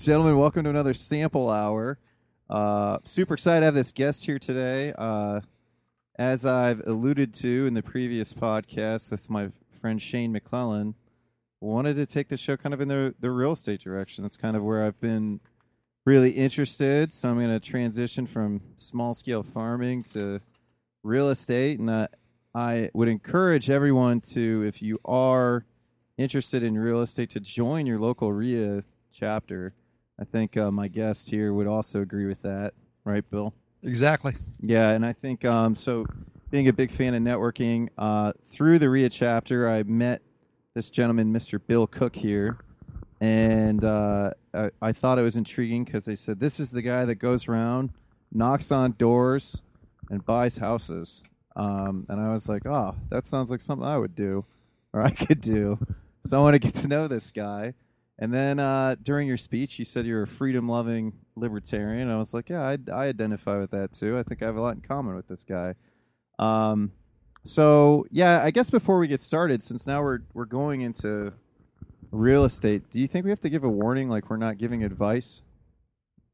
Gentlemen, welcome to another sample hour. Uh, super excited to have this guest here today. Uh, as I've alluded to in the previous podcast with my friend Shane McClellan, wanted to take the show kind of in the, the real estate direction. That's kind of where I've been really interested. So I'm going to transition from small scale farming to real estate. And uh, I would encourage everyone to, if you are interested in real estate, to join your local RIA chapter. I think uh, my guest here would also agree with that, right, Bill? Exactly. Yeah, and I think um, so. Being a big fan of networking, uh, through the RIA chapter, I met this gentleman, Mr. Bill Cook here, and uh, I, I thought it was intriguing because they said this is the guy that goes around, knocks on doors, and buys houses. Um, and I was like, oh, that sounds like something I would do, or I could do. So I want to get to know this guy. And then uh, during your speech, you said you're a freedom-loving libertarian. I was like, yeah, I, I identify with that too. I think I have a lot in common with this guy. Um, so yeah, I guess before we get started, since now we're we're going into real estate, do you think we have to give a warning, like we're not giving advice?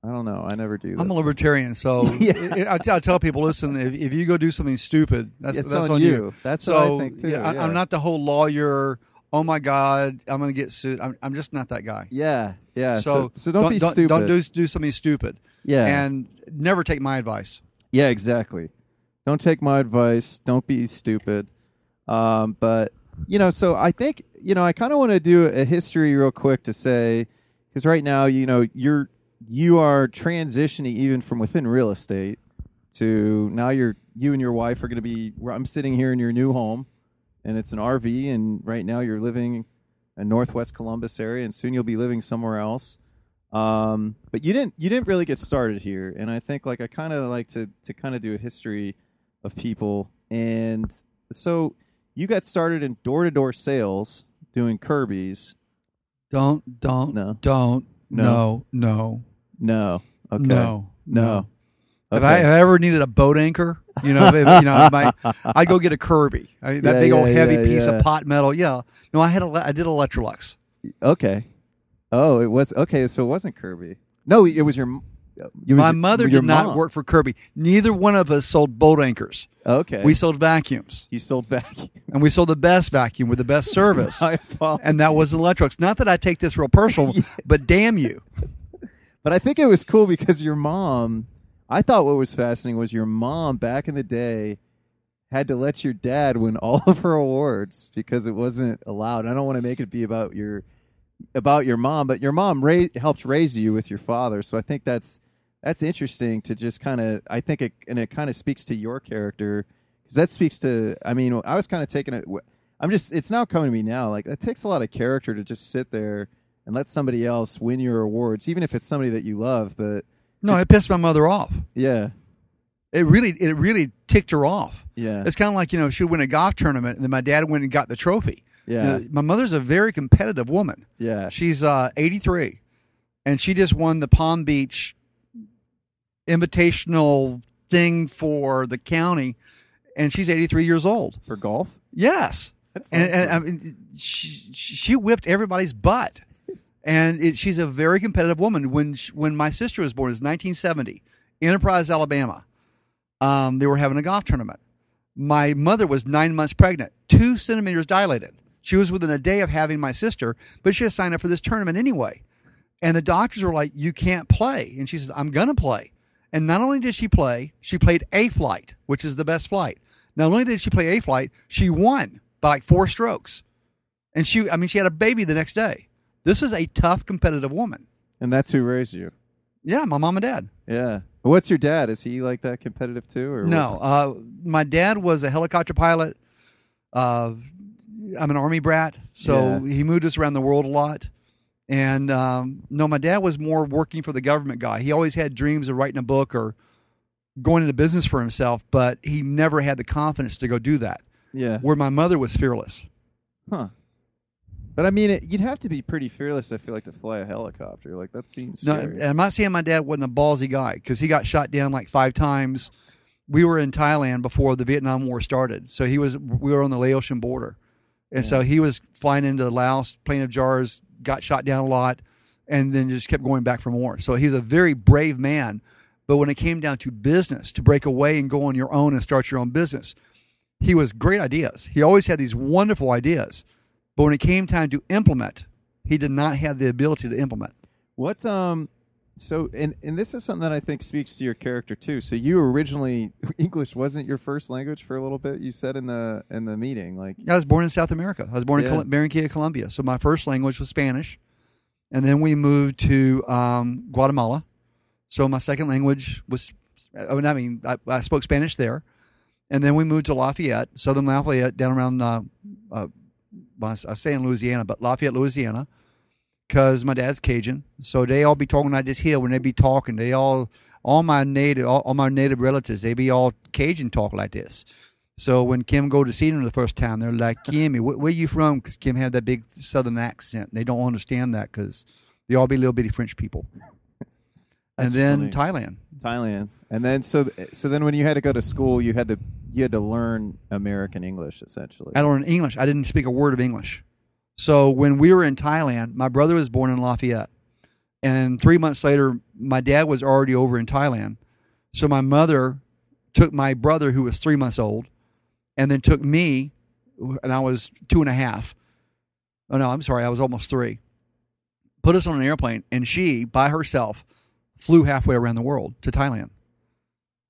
I don't know. I never do. This. I'm a libertarian, so Yeah. I, I tell people, listen, if, if you go do something stupid, that's that's on on, you. That's so what I think, too, yeah, I, yeah. I'm not the whole lawyer. Oh my God, I'm going to get sued. I'm, I'm just not that guy. Yeah, yeah. So, So, so, don't, be don't, stupid. Don't do do something stupid. Yeah. and never take my advice. Yeah, exactly. Don't take my advice. Don't be stupid. Um, but you know, so I think you know, I kind of want to do a history real quick to say because right now, you know, you're you are transitioning even from within real estate to now you're you and your wife are going to be. I'm sitting here in your new home, and it's an RV, and right now you're living in Northwest Columbus area, and soon you'll be living somewhere else. Um, but you didn't you didn't really get started here, and I think like I kind of like to to kind of do a history of people, and so you got started in door to door sales doing Kirby's. Don't don't No. don't No. no no No, okay, no no. If Okay. If I ever needed a boat anchor, you know, you know, my, I'd go get a Kirby, I, that Yeah, big old heavy yeah, piece yeah. of pot metal. Yeah, no, I had a, I did Electrolux. okay. Oh, it was okay. So it wasn't Kirby. No, it was your. It was My mother your did not work for Kirby. Neither one of us sold boat anchors. Okay, We sold vacuums, you sold vacuum. and we sold the best vacuum with the best service, and that was Electrolux. Not that I take this real personal, but damn you. But I think it was cool because your mom. I thought what was fascinating was your mom back in the day had to let your dad win all of her awards because it wasn't allowed. I don't want to make it be about your about your mom, but your mom ra- helped raise you with your father. So I think that's that's interesting to just kind of. I think it and it kind of speaks to your character because that speaks to. I mean, I was kind of taking it. I'm just. It's now coming to me now. Like it takes a lot of character to just sit there and let somebody else win your awards, even if it's somebody that you love. But No, it pissed my mother off. yeah, It really, it really ticked her off. yeah, It's kind of like you know, she'd win a golf tournament, and then my dad went and got the trophy. yeah, You know, my mother's a very competitive woman. yeah. She's uh, 83, and she just won the Palm Beach invitational thing for the county, and she's 83 years old. For golf, Yes, That's and, and I mean, she, she whipped everybody's butt, and it, she's a very competitive woman. When she, when my sister was born, it was 1970, Enterprise, Alabama. Um, they were having a golf tournament. My mother was nine months pregnant, two centimeters dilated. She was within a day of having my sister, but she had signed up for this tournament anyway. And the doctors were like, "You can't play," and she said, "I'm gonna play." And not only did she play, she played A flight, which is the best flight. Not only did she play A flight, she won by like four strokes. And she, I mean, she had a baby the next day. This is a tough, competitive woman. and that's who raised you. Yeah, my mom and dad. Yeah. What's your dad? Is he like that competitive too, or No, uh, my dad was a helicopter pilot. Uh, I'm an army brat, so Yeah. he moved us around the world a lot. And um, no, my dad was more working for the government guy. He always had dreams of writing a book or going into business for himself, but he never had the confidence to go do that. yeah, Where my mother was fearless. huh? But I mean, it, you'd have to be pretty fearless. I feel like to fly a helicopter. Like that seems No, scary. and I'm not saying my dad wasn't a ballsy guy because he got shot down like five times. We were in Thailand before the Vietnam War started, so he was. We were on the Laotian border, and so he was flying into Laos, Plain of Jars, got shot down a lot. and then just kept going back for more. So he's a very brave man. But when it came down to business, to break away and go on your own and start your own business, he was great ideas. He always had these wonderful ideas. But when it came time to implement, he did not have the ability to implement. What um so and and this is something that I think speaks to your character too. So you originally English wasn't your first language for a little bit. You said in the in the meeting like I was born in South America. I was born Yeah. in Col- Barranquilla, Colombia. So my first language was Spanish, and then we moved to um, Guatemala. So my second language was, I mean, I, mean I, I spoke Spanish there, and then we moved to Lafayette, Southern Lafayette, down around. Uh, uh, well, I say in Louisiana, but Lafayette, Louisiana, because my dad's Cajun. So they all be talking like this here when they be talking. They all, all my native, all, all my native relatives, they be all Cajun talk like this. So when Kim go to see them the first time, they're like, Kimmy, wh- where you from? Because Kim had that big Southern accent. They don't understand that because they all be little bitty French people. and then funny. Thailand. Thailand. And then so so then when you had to go to school, you had to you had to learn American English essentially. I learned English. I didn't speak a word of English. So when we were in Thailand, my brother was born in Lafayette. And three months later, my dad was already over in Thailand. So my mother took my brother, who was three months old, and then took me, and I was two and a half. Oh, no, I'm sorry. I was almost three. Put us on an airplane, and she, by herself, flew halfway around the world to Thailand.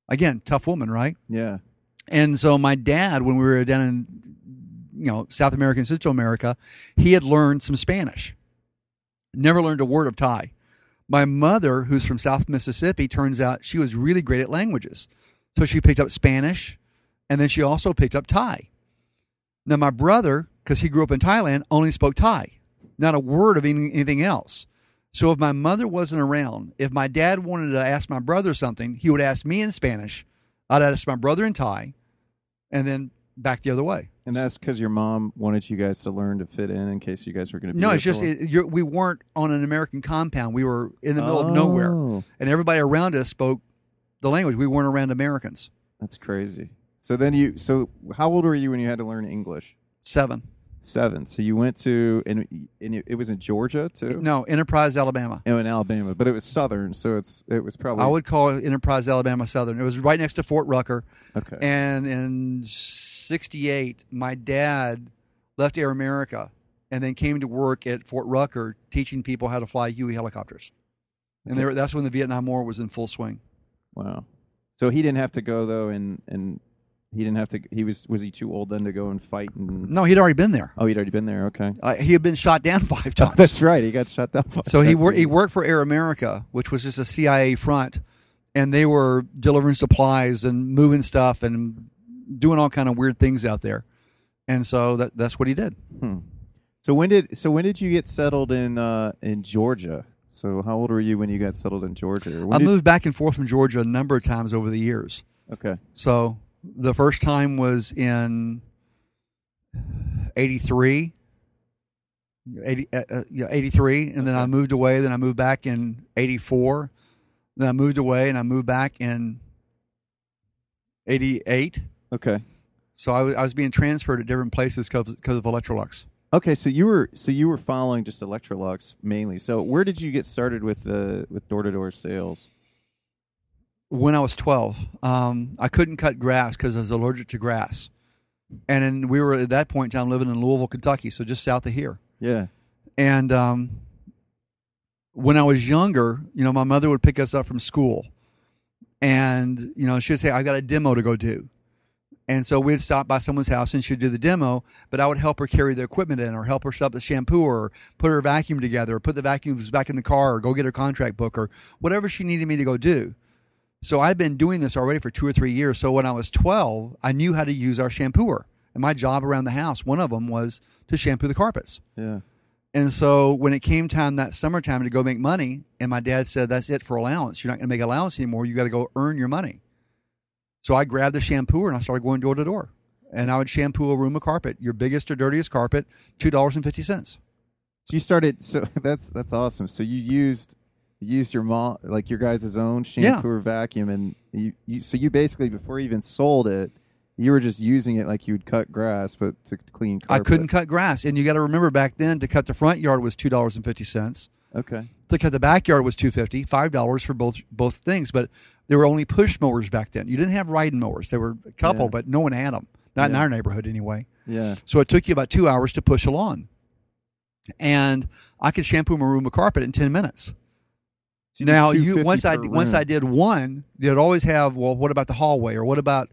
Again, tough woman, right? Yeah. And so my dad, when we were down in you know South America and Central America, he had learned some Spanish. Never learned a word of Thai. My mother, who's from South Mississippi, turns out she was really great at languages. So she picked up Spanish, and then she also picked up Thai. Now my brother, because he grew up in Thailand, only spoke Thai, not a word of anything else. So if my mother wasn't around, if my dad wanted to ask my brother something, he would ask me in Spanish. I'd ask my brother in Thai, and then back the other way. And that's because your mom wanted you guys to learn to fit in in case you guys were going to be No, it's just it, we weren't on an American compound. We were in the middle of nowhere, Oh, and everybody around us spoke the language. We weren't around Americans. That's crazy. So then you so how old were you when you had to learn English? Seven. Seven. So you went to and, and it- was in Georgia too. No, Enterprise, Alabama. Oh, in Alabama, but it was southern, so it's it was probably I would call it Enterprise, Alabama Southern. It was right next to Fort Rucker. okay. And in '68, my dad left Air America and then came to work at Fort Rucker teaching people how to fly Huey helicopters. And they were, that's when the Vietnam War was in full swing. wow. So he didn't have to go though, and and he didn't have to. He was was he too old then to go and fight? And No, he'd already been there. oh, he'd already been there. Okay, Uh, he had been shot down five times. that's right. He got shot down. five So he worked. He worked for Air America, which was just a CIA front, and they were delivering supplies and moving stuff and doing all kind of weird things out there. And so that that's what he did. Hmm. So when did so when did you get settled in uh, in Georgia? So how old were you when you got settled in Georgia? When I did- moved back and forth from Georgia a number of times over the years. Okay. So the first time was in '83. 80, uh, uh, yeah, 83 and then I moved away then I moved back in 84 then I moved away and I moved back in 88 Okay. So I was, I was being transferred to different places because of Electrolux. Okay, so you were so you were following just Electrolux mainly. So where did you get started with uh, with door to door sales? When I was 12, um, I couldn't cut grass because I was allergic to grass. And then we were at that point in time living in Louisville, Kentucky, so just south of here. Yeah. And um, when I was younger, you know, my mother would pick us up from school, and you know, she'd say, "I got a demo to go do." And so we'd stop by someone's house and she'd do the demo, but I would help her carry the equipment in, or help her set up the shampoo, or put her vacuum together, or put the vacuums back in the car, or go get her contract book, or whatever she needed me to go do. So I'd been doing this already for two or three years. So when I was 12, I knew how to use our shampooer. And my job around the house, one of them was to shampoo the carpets. Yeah. And so when it came time that summertime to go make money, and my dad said, That's it for allowance. You're not going to make allowance anymore. You got to go earn your money. So I grabbed the shampooer and I started going door to door. And I would shampoo a room of carpet, your biggest or dirtiest carpet, $2.50. So you started. So that's that's awesome. So you used you used your mom like your guys' own Yeah. shampoo or vacuum, and you, you so you basically before you even sold it, you were just using it like you would cut grass, but to clean. Carpet. I couldn't cut grass. And you got to remember back then to cut the front yard was $2.50. Okay. Because the backyard was two fifty, five dollars for both both things. But there were only push mowers back then. You didn't have riding mowers. There were a couple, Yeah. but no one had them. Not in our neighborhood anyway. Yeah. So it took you about two hours to push a lawn, and I could shampoo my room of carpet in ten minutes. So you now you once I per once. I did one, they'd always have well, what about the hallway or what about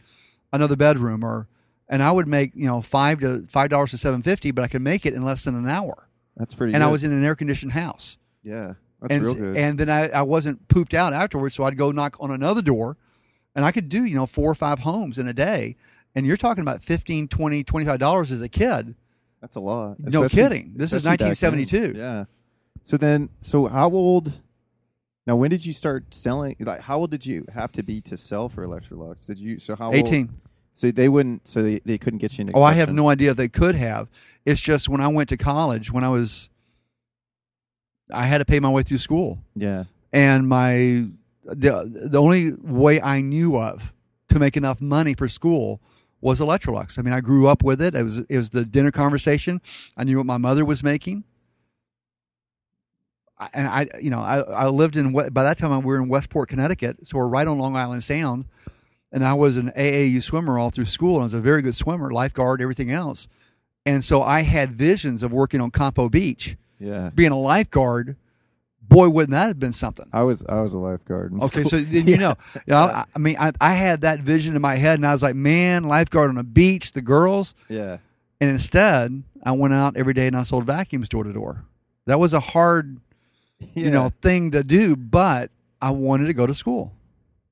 another bedroom or and I would make you know five to five dollars to seven fifty, but I could make it in less than an hour, That's pretty. and good. I was in an air conditioned house, Yeah. That's and real good. and then I, I wasn't pooped out afterwards, so I'd go knock on another door, and I could do you know four or five homes in a day, and you're talking about 15 20 25 dollars as a kid. That's a lot. No kidding. This is especially back then. 1972. Yeah. So then, so how old? Now, when did you start selling? Like, how old did you have to be to sell for Electrolux? Did you? So how? old- Eighteen. So they wouldn't. So they, they couldn't get you an. Oh, I have no idea if they could have. It's just when I went to college, when I was, I had to pay my way through school, Yeah. and my the the only way I knew of to make enough money for school was Electrolux. I mean, I grew up with it. It was it was the dinner conversation. I knew what my mother was making. And I, you know, I, I lived in. By that time, we were in Westport, Connecticut, so we're right on Long Island Sound. And I was an AAU swimmer all through school, and I was a very good swimmer, lifeguard, everything else. And so I had visions of working on Compo Beach, Yeah. being a lifeguard. Boy, wouldn't that have been something? I was I was a lifeguard. Okay, so then you know, you know, I, I mean, I, I had that vision in my head, and I was like, man, lifeguard on a beach, the girls. yeah. And instead, I went out every day and I sold vacuums door to door. That was a hard, Yeah. you know, thing to do, but I wanted to go to school.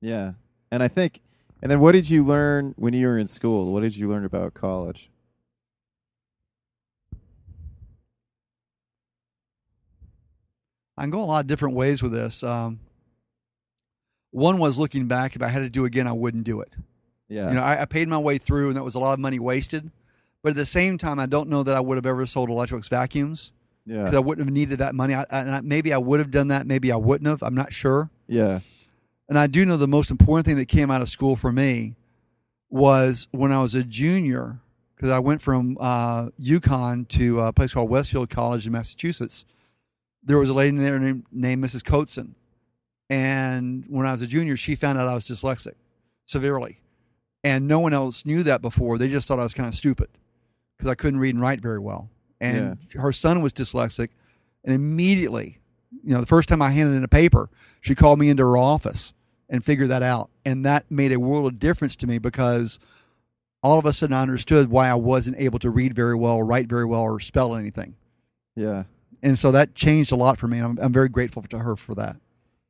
Yeah. And I think, and then what did you learn when you were in school? What did you learn about college? I can go a lot of different ways with this. Um, one was looking back, if I had to do it again, I wouldn't do it. Yeah. You know, I, I paid my way through, and that was a lot of money wasted. But at the same time, I don't know that I would have ever sold Electrolux vacuums yeah. because I wouldn't have needed that money. I, I, maybe I would have done that, maybe I wouldn't have. I'm not sure. yeah. And I do know the most important thing that came out of school for me was when I was a junior, because I went from uh, UConn to a place called Westfield College in Massachusetts. There was a lady in there named, named Mrs. Coatson. And when I was a junior, she found out I was dyslexic severely. And no one else knew that before. They just thought I was kind of stupid because I couldn't read and write very well. And her son was dyslexic. And immediately, you know, the first time I handed in a paper, she called me into her office and figured that out. And that made a world of difference to me because all of a sudden I understood why I wasn't able to read very well, or write very well, or spell anything. Yeah. And so that changed a lot for me. And I'm, I'm very grateful to her for that.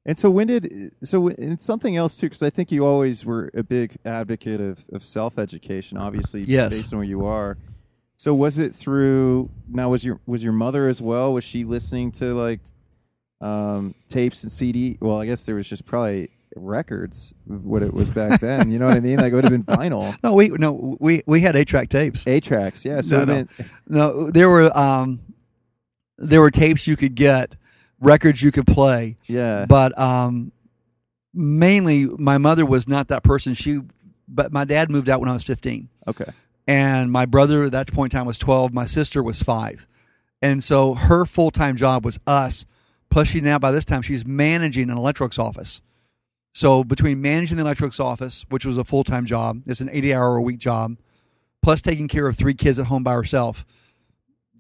And so when did so and something else too because I think you always were a big advocate of, of self education. Obviously, Yes. based on where you are. So was it through now? Was your was your mother as well? Was she listening to like um, tapes and CD? Well, I guess there was just probably records. What it was back then. You know what I mean? Like it would have been vinyl, No, we no we we had eight track tapes. A tracks. Yeah. So No, no. meant- No, there were um, there were tapes you could get, records you could play, yeah. but um, mainly my mother was not that person. She, but my dad moved out when I was fifteen. okay. And my brother at that point in time was 12 my sister was 5 and so her full-time job was us plus she now by this time she's managing an Electrolux office. So between managing the Electrolux office which was a full-time job it's an 80 hour a week job plus taking care of three kids at home by herself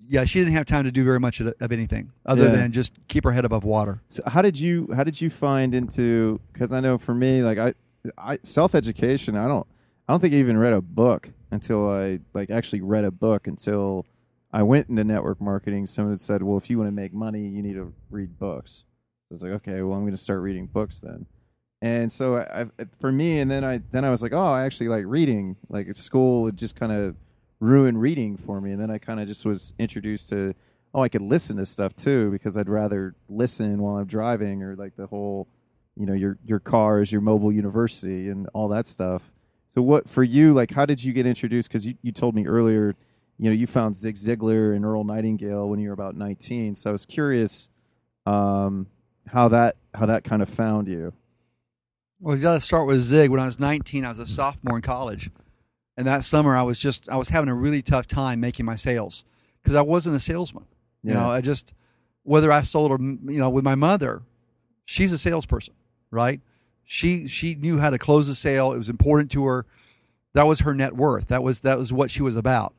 yeah she didn't have time to do very much of, anything other Yeah. than just keep her head above water. So how did you how did you find into because I know for me like I I self education I don't I don't think I even read a book until I like actually read a book until I went into network marketing. Someone said, "Well, if you want to make money, you need to read books." I was like, "Okay, well, I'm going to start reading books then." And so I, I, for me, and then I then I was like, "Oh, I actually like reading." Like school, it just kind of ruined reading for me, and then I kind of just was introduced to, oh, I could listen to stuff too because I'd rather listen while I'm driving or like the whole, you know, your your car is your mobile university and all that stuff. So what for you? Like, how did you get introduced? Because you, you told me earlier, you know, you found Zig Ziglar and Earl Nightingale when you were about 19. So I was curious, um, how that how that kind of found you. Well, you got to start with Zig. When I was 19, I was a sophomore in college, and that summer I was just I was having a really tough time making my sales because I wasn't a salesman. You Yeah. know, I just whether I sold or you know with my mother, she's a salesperson, right? She she knew how to close a sale. It was important to her. That was her net worth. That was that was what she was about.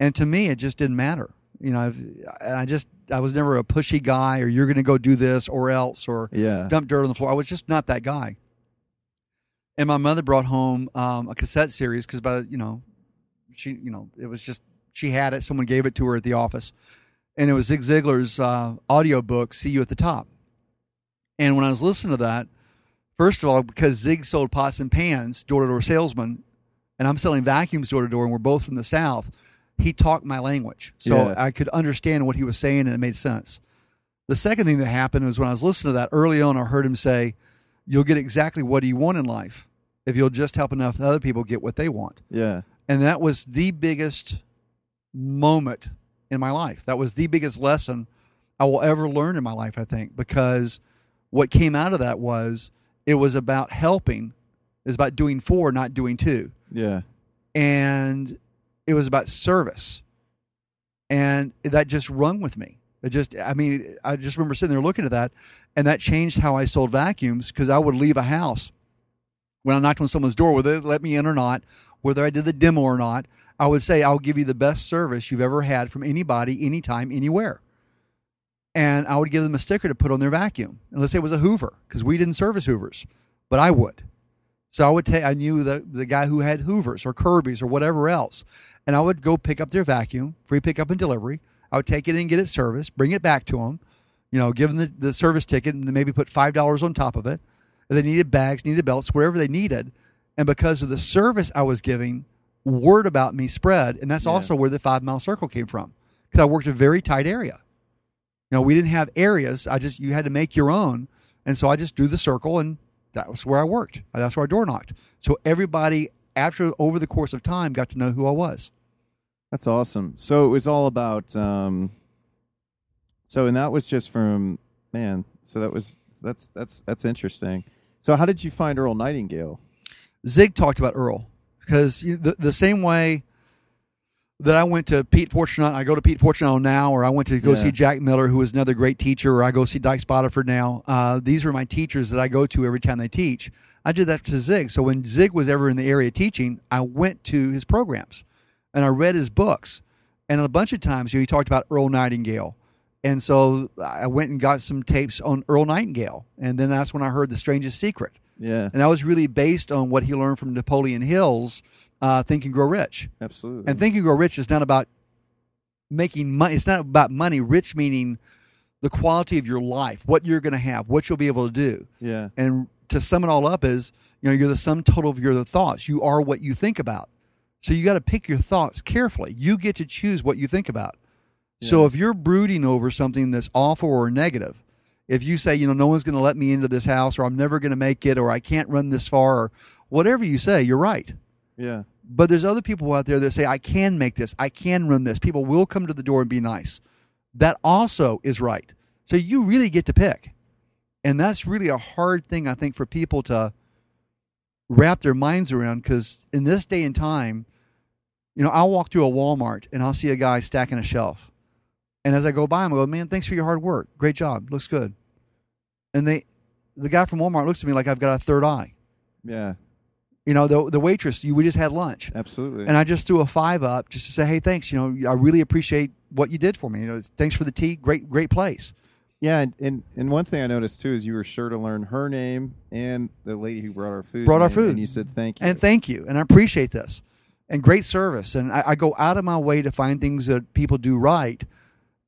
And to me, it just didn't matter. You know, I've, I just I was never a pushy guy, or you're going to go do this or else, or Yeah. dump dirt on the floor. I was just not that guy. And my mother brought home um, a cassette series because, by you know, she you know it was just she had it. Someone gave it to her at the office, and it was Zig Ziglar's uh, audio book, "See You at the Top." And when I was listening to that, first of all, because Zig sold pots and pans, door to door salesman, and I'm selling vacuums door to door, and we're both from the South, he talked my language. So Yeah. I could understand what he was saying, and it made sense. The second thing that happened was when I was listening to that early on, I heard him say, You'll get exactly what you want in life if you'll just help enough other people get what they want. Yeah. And that was the biggest moment in my life. That was the biggest lesson I will ever learn in my life, I think, because what came out of that was it was about helping, it was about doing for, not doing to. Yeah. And it was about service. And that just rung with me. It just, I mean, I just remember sitting there looking at that, and that changed how I sold vacuums because I would leave a house when I knocked on someone's door, whether they let me in or not, whether I did the demo or not. I would say, I'll give you the best service you've ever had from anybody, anytime, anywhere. And I would give them a sticker to put on their vacuum. And let's say it was a Hoover, because we didn't service Hoovers, but I would. So I would take, I knew the, the guy who had Hoovers or Kirby's or whatever else. And I would go pick up their vacuum, free pickup and delivery. I would take it and get it serviced, bring it back to them, you know, give them the, the service ticket and then maybe put $5 on top of it. If they needed bags, needed belts, whatever they needed. And because of the service I was giving, word about me spread. And that's Yeah. also where the five mile circle came from because I worked a very tight area. You know, we didn't have areas. I just, you had to make your own. And so I just drew the circle and that was where I worked. That's where I door knocked. So everybody, after over the course of time, got to know who I was. That's awesome. So it was all about um so and that was just from man, so that was that's that's that's interesting. So how did you find Earl Nightingale? Zig talked about Earl because the, the same way that I went to Pete Fortunato, I go to Pete Fortunato now, or I went to go Yeah. see Jack Miller, who was another great teacher, or I go see Dyches Boddiford now. Uh, these are my teachers that I go to every time they teach. I did that to Zig. So when Zig was ever in the area teaching, I went to his programs and I read his books. And a bunch of times, you know, he talked about Earl Nightingale. And so I went and got some tapes on Earl Nightingale. And then that's when I heard The Strangest Secret Yeah, and that was really based on what he learned from Napoleon Hill's uh, Think and Grow Rich. absolutely. And Think and Grow Rich is not about making money. It's not about money. Rich meaning the quality of your life, what you're going to have, what you'll be able to do. yeah, And to sum it all up is, you know, you're the sum total of your thoughts. You are what you think about. So you got to pick your thoughts carefully. You get to choose what you think about. So if you're brooding over something that's awful or negative, if you say, you know, no one's going to let me into this house, or I'm never going to make it, or I can't run this far, or whatever you say, you're right. yeah, But there's other people out there that say, I can make this, I can run this. People will come to the door and be nice. That also is right. So you really get to pick. And that's really a hard thing, I think, for people to wrap their minds around because in this day and time, you know, I'll walk through a Walmart and I'll see a guy stacking a shelf. And as I go by him, I go, man, thanks for your hard work. Great job. Looks good. And they, the guy from Walmart looks at me like I've got a third eye. yeah, You know, the, the waitress, you, we just had lunch. absolutely. And I just threw a five up just to say, hey, thanks. You know, I really appreciate what you did for me. You know, thanks for the tea. Great, great place. yeah, and, and and one thing I noticed too is you were sure to learn her name and the lady who brought our food. Brought our food. and you said thank you. And thank you. And I appreciate this. And great service. And I, I go out of my way to find things that people do right.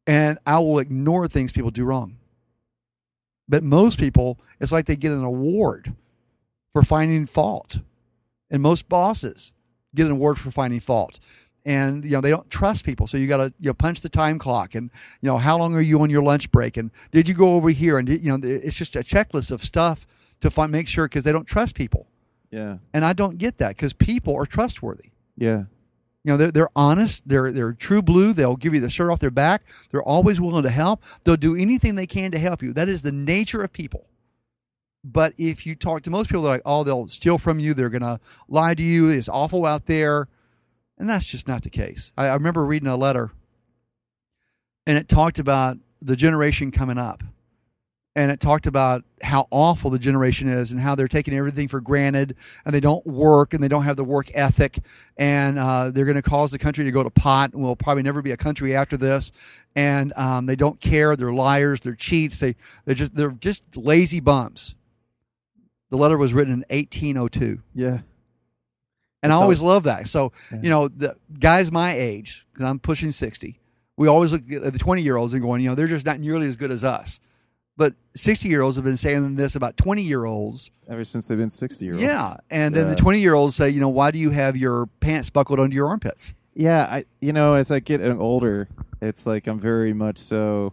And I will ignore things people do wrong. But most people, it's like they get an award for finding fault. And most bosses get an award for finding fault. And you know they don't trust people, so you got to you know punch the time clock, and you know how long are you on your lunch break, and did you go over here, and did, you know it's just a checklist of stuff to find make sure because they don't trust people. yeah, And I don't get that because people are trustworthy. yeah, You know, they're, they're honest. They're, they're true blue. They'll give you the shirt off their back. They're always willing to help. They'll do anything they can to help you. That is the nature of people. But if you talk to most people, they're like, oh, they'll steal from you. They're going to lie to you. It's awful out there. And that's just not the case. I, I remember reading a letter and it talked about the generation coming up. And it talked about how awful the generation is and how they're taking everything for granted and they don't work and they don't have the work ethic and uh, they're going to cause the country to go to pot and we'll probably never be a country after this. And um, they don't care. They're liars. They're cheats. They, they're, just, they're just lazy bums. The letter was written in 1802. Yeah. And That's I always love that. So, Yeah. you know, the guys my age, because I'm pushing 60, we always look at the 20 year olds and going, you know, they're just not nearly as good as us. But 60 year olds have been saying this about 20 year olds. Ever since they've been 60 year olds. Yeah. And then Yeah. the 20 year olds say, you know, why do you have your pants buckled under your armpits? Yeah, I you know, as I get older, it's like I'm very much so.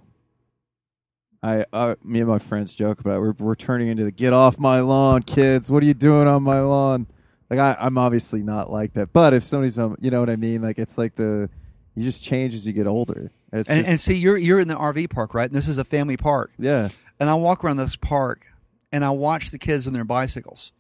I uh, me and my friends joke about it. we're we're turning into the get off my lawn, kids. What are you doing on my lawn? Like I, I'm obviously not like that, but if somebody's um, you know what I mean. Like it's like the you just change as you get older. It's And, just, and see, you're, you're in the RV park, right? And this is a family park. yeah, And I walk around this park and I watch the kids on their bicycles.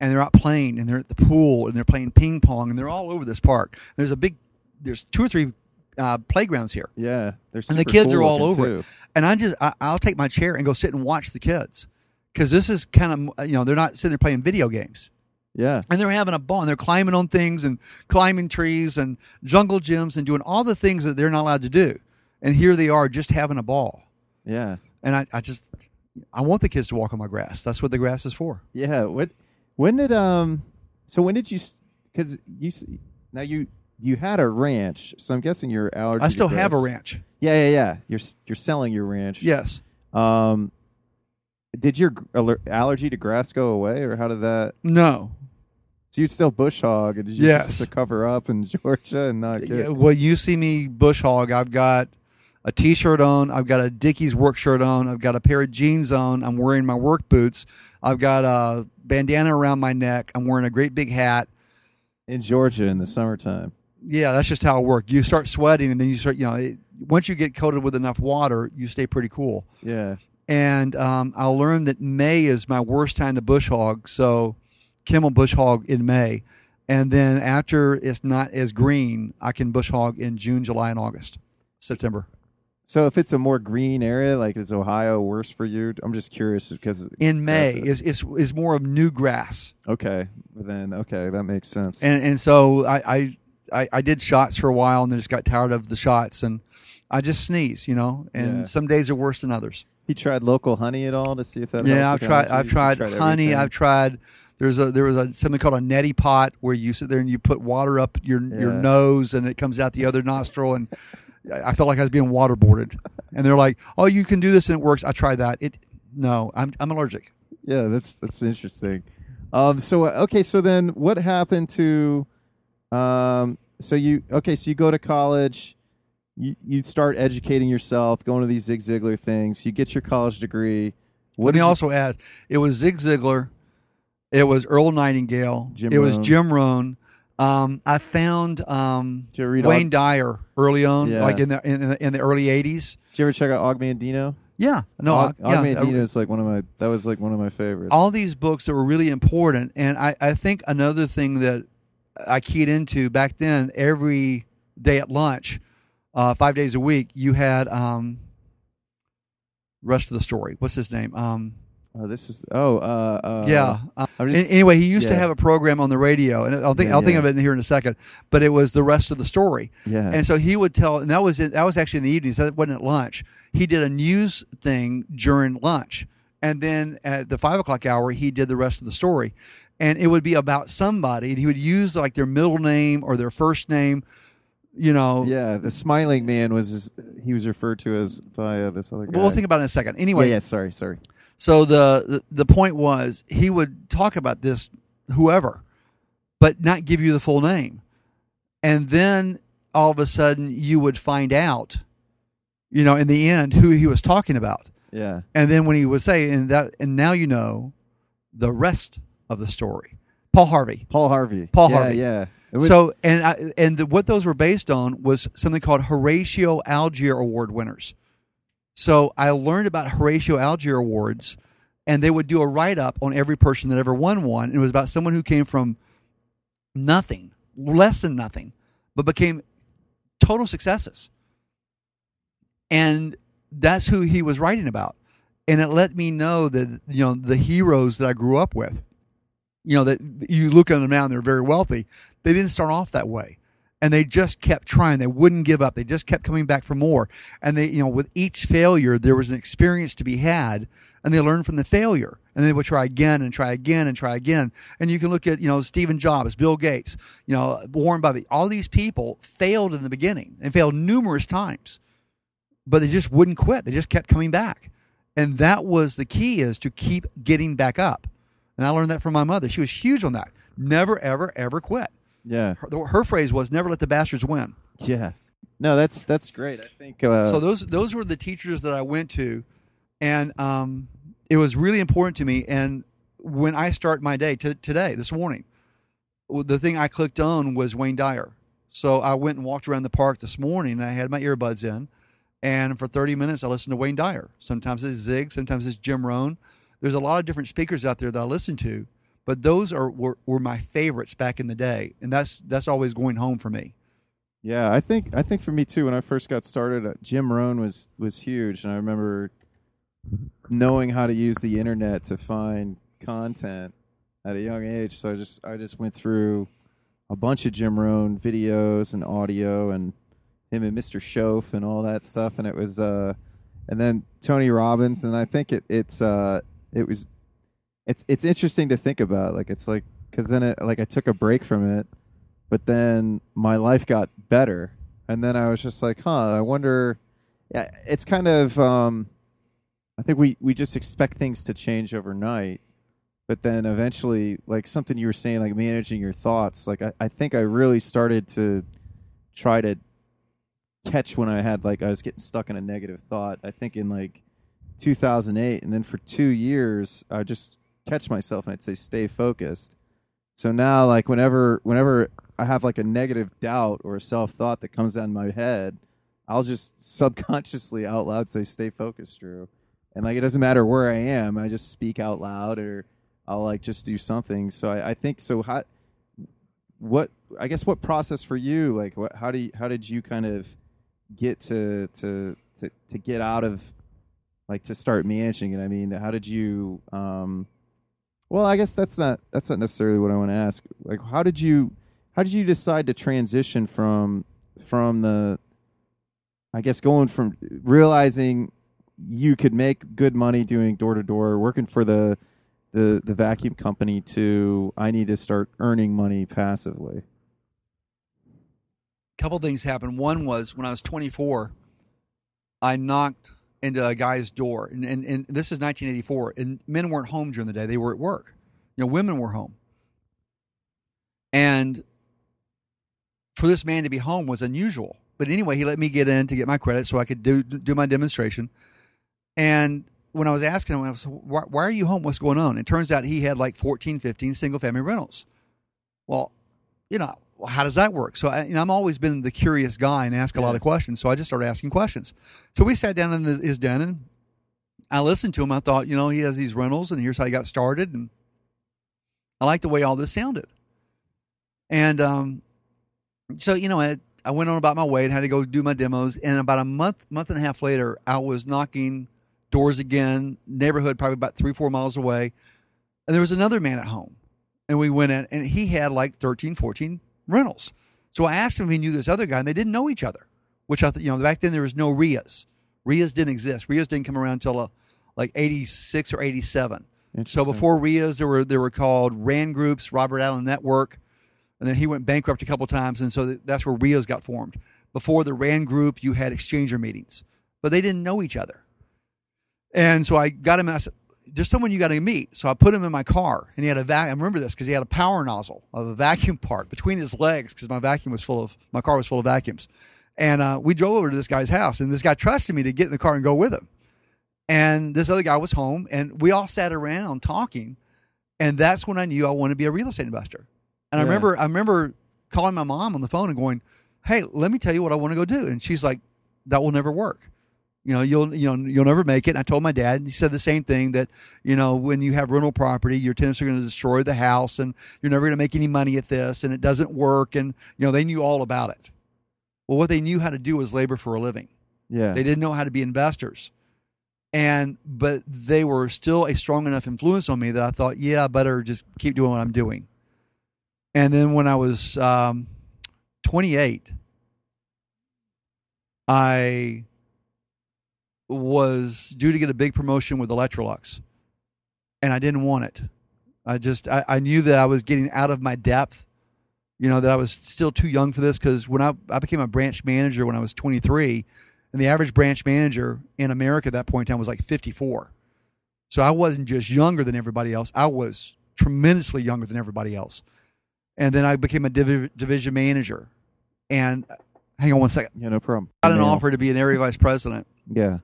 And they're out playing and they're at the pool and they're playing ping pong and they're all over this park. There's a big, there's two or three uh, playgrounds here. yeah. They're And the kids cool are all over it. too. And I just, I, I'll take my chair and go sit and watch the kids. Because this is kind of, you know, they're not sitting there playing video games. Yeah, And they're having a ball and they're climbing on things and climbing trees and jungle gyms and doing all the things that they're not allowed to do. And here they are just having a ball. yeah, And I, I just, I want the kids to walk on my grass. That's what the grass is for. yeah. What? When did um? So when did you? Because you now you you had a ranch, so I'm guessing you're allergic. I still have a ranch. Yeah, yeah, yeah. You're you're selling your ranch. Yes. Um, did your aller- allergy to grass go away, or how did that? No. So you'd still bush hog, did you Yes. just to cover up in Georgia and not get? Yeah, well, you see me bush hog. I've got a t-shirt on. I've got a Dickies work shirt on. I've got a pair of jeans on. I'm wearing my work boots. I've got a bandana around my neck. I'm wearing a great big hat. in Georgia in the summertime. Yeah, that's just how it works. You start sweating, and then you start. You know, it, once you get coated with enough water, you stay pretty cool. Yeah, And um, I learned that May is my worst time to bush hog. So, Kim will bush hog in May, and then after it's not as green, I can bush hog in June, July, and August, September. So if it's a more green area, like is Ohio worse for you? I'm just curious because In May is is is more of new grass, okay, then okay, that makes sense. and and so I, I I I did shots for a while, and then just got tired of the shots, and I just sneeze, you know. And Yeah. some days are worse than others. you tried local honey at all to see if that? yeah, I've helps with tried. I've tried, honey. everything? I've tried. There's a there was a something called a neti pot where you sit there and you put water up your your nose and it comes out the other nostril and I I felt like I was being waterboarded. And they're like, "Oh, you can do this and it works." I tried that. It no, I'm I'm allergic. Yeah, that's that's interesting. Um, so uh, okay, so then what happened to, um, so you okay, so you go to college, you you start educating yourself, going to these Zig Ziglar things, you get your college degree. What Let me you- also add, it was Zig Ziglar, it was Earl Nightingale, Jim it was Jim Rohn. Um, I found um, Did you ever read Wayne Og- Dyer early on, Yeah. like in the in, the- in the early '80s. Did you ever check out Og Mandino? Yeah, no, Og, yeah, Og I- Mandino is like one of my that was like one of my favorites. all these books that were really important. And I, I think another thing that I keyed into back then, every day at lunch, uh, five days a week, you had um, rest of the story. What's his name? Um, oh, this is oh uh, uh yeah. Uh, just- anyway, he used to have a program on the radio, and I'll think Yeah, I'll think of it here in a second. But it was the rest of the story. yeah And so he would tell, and that was that was actually in the evenings. That wasn't at lunch. He did a news thing during lunch, and then at the five o'clock hour, he did the rest of the story, and it would be about somebody, and he would use like their middle name or their first name, you know. yeah. The smiling man was his, he was referred to as by uh, this other guy. But we'll think about it in a second. Anyway, yeah, yeah. Sorry, sorry. So the, the the point was he would talk about this whoever, but not give you the full name, and then all of a sudden you would find out, you know, in the end who he was talking about, Yeah, and then when he would say, and that, and now you know, the rest of the story. Paul Harvey. Paul Harvey. Paul yeah, Harvey. Yeah. Would- So and I, and the, what those were based on was something called Horatio Alger Award winners. So I learned about Horatio Alger Awards, and they would do a write up on every person that ever won one. And it was about someone who came from nothing, less than nothing, but became total successes. And that's who he was writing about. And it let me know that, you know, the heroes that I grew up with, you know, that you look at them now and they're very wealthy, they didn't start off that way. And they just kept trying. They wouldn't give up. They just kept coming back for more. And they, you know, with each failure, there was an experience to be had, and they learned from the failure. And they would try again and try again and try again. And you can look at, you know, Stephen Jobs, Bill Gates, you know, Warren Buffett. All these people failed in the beginning. They failed numerous times, but they just wouldn't quit. They just kept coming back. And that was the key is to keep getting back up. And I learned that from my mother. She was huge on that. Never, ever, ever quit. Yeah. Her, her phrase was never let the bastards win. Yeah. No, that's that's great. I think uh, so those those were the teachers that I went to, and um, it was really important to me. And when I start my day t- today, this morning, the thing I clicked on was Wayne Dyer. So I went and walked around the park this morning, and I had my earbuds in, and for 30 minutes I listened to Wayne Dyer. Sometimes it's Zig, sometimes it's Jim Rohn. There's a lot of different speakers out there that I listen to, but those are were, were my favorites back in the day, and that's that's always going home for me. Yeah, I think I think for me too. When I first got started, uh, Jim Rohn was was huge, and I remember knowing how to use the internet to find content at a young age. So I just I just went through a bunch of Jim Rohn videos and audio, and him and Mr. Shoaff and all that stuff, and it was uh, and then Tony Robbins, and I think it it's uh it was it's it's interesting to think about. Like it's like because then it like I took a break from it, but then my life got better, and then I was just like, huh, I wonder. Yeah, it's kind of. um I think we we just expect things to change overnight, but then eventually, like something you were saying, like managing your thoughts. Like I, I think I really started to try to catch when I had like I was getting stuck in a negative thought. I think in like 2008, and then for two years, I just catch myself and I'd say stay focused. So now, like whenever whenever I have like a negative doubt or a self thought that comes down my head, I'll just subconsciously out loud say stay focused, Drew. And like it doesn't matter where I am, I just speak out loud or I'll like just do something. So I, I think so. How what I guess what process for you? Like what how do you, how did you kind of get to to to to get out of like to start managing it? I mean, how did you um well, I guess that's not that's not necessarily what I want to ask. Like how did you how did you decide to transition from from the I guess going from realizing you could make good money doing door to door, working for the the the vacuum company to I need to start earning money passively. A couple things happened. One was when I was 24, I knocked into a guy's door, and, and, and this is 1984, and men weren't home during the day; they were at work. You know, women were home, and for this man to be home was unusual. But anyway, he let me get in to get my credit so I could do do my demonstration. And when I was asking him, I was, why, why, are you home? What's going on? It turns out he had like 14, 15 single family rentals. Well, you know, how does that work? So I, you know, I'm always been the curious guy and ask a yeah. lot of questions. So I just started asking questions. So we sat down in the, his den and I listened to him. I thought, you know, he has these rentals and here's how he got started. And I like the way all this sounded. And um, so, you know, I, I went on about my way and had to go do my demos. And about a month, month and a half later, I was knocking doors again, neighborhood probably about three, four miles away. And there was another man at home. And we went in, and he had like 13, 14 rentals. So I asked him if he knew this other guy, and they didn't know each other, which I thought, you know, back then there was no RIAs. RIAs didn't exist. RIAs didn't come around until uh, like 86 or 87. So before RIAs, there were, there were called RAND groups, Robert Allen Network. And then he went bankrupt a couple times. And so that's where RIAs got formed. Before the RAND group, you had exchanger meetings, but they didn't know each other. And so I got him. And I said, "There's someone you got to meet." So I put him in my car, and he had a vac. I remember this because he had a power nozzle of a vacuum part between his legs because my vacuum was full of my car was full of vacuums. And uh, we drove over to this guy's house, and this guy trusted me to get in the car and go with him. And this other guy was home, and we all sat around talking. And that's when I knew I wanted to be a real estate investor. And yeah. I remember, I remember calling my mom on the phone and going, "Hey, let me tell you what I want to go do." And she's like, "That will never work." You know you'll you know you'll never make it and i told my dad and he said the same thing that you know when you have rental property your tenants are going to destroy the house and you're never going to make any money at this and it doesn't work and you know they knew all about it well what they knew how to do was labor for a living Yeah. They didn't know how to be investors. And but they were still a strong enough influence on me that I thought, yeah, I better just keep doing what I'm doing. And then when I was um, 28, I was due to get a big promotion with Electrolux, and I didn't want it. I just I, I knew that I was getting out of my depth. You know that I was still too young for this because when I I became a branch manager when I was 23, and the average branch manager in America at that point in time was like 54. So I wasn't just younger than everybody else. I was tremendously younger than everybody else. And then I became a divi- division manager. And hang on one second. Yeah, no problem. got an offer to be an area vice president, Yeah.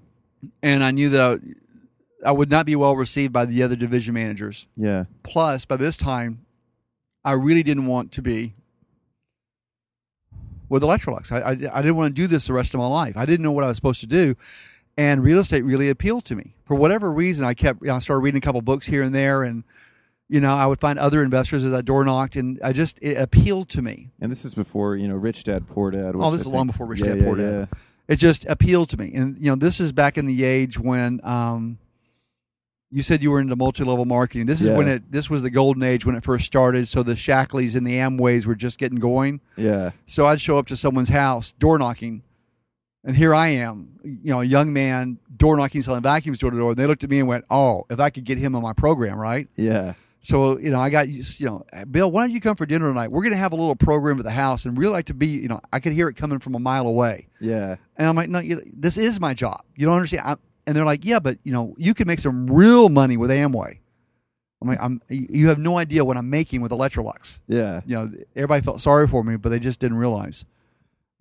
And I knew that I, I would not be well received by the other division managers. Yeah. Plus, by this time, I really didn't want to be with Electrolux. I, I, I didn't want to do this the rest of my life. I didn't know what I was supposed to do, and real estate really appealed to me. For whatever reason, I kept I started reading a couple books here and there, and you know I would find other investors as I door knocked, and I just it appealed to me. And this is before, you know, Rich Dad, Poor Dad. Oh, this I is long before Rich yeah, Dad, yeah, Poor Dad. It just appealed to me. And you know, this is back in the age when um, you said you were into multi-level marketing. This is Yeah. when it this was the golden age when it first started. So the Shaklees and the Amways were just getting going. Yeah. So I'd show up to someone's house, door knocking, and here I am, you know, a young man door knocking, selling vacuums door to door. And they looked at me and went, "Oh, if I could get him on my program, right?" Yeah. So you know, I got you know, Bill, why don't you come for dinner tonight? We're going to have a little program at the house, and really like to be, you know, I could hear it coming from a mile away. Yeah. And I'm like, no, you, this is my job. You don't understand. i and they're like, yeah, but you know, you can make some real money with Amway. I'm like, I'm. You have no idea what I'm making with Electrolux. Yeah. You know, everybody felt sorry for me, but they just didn't realize.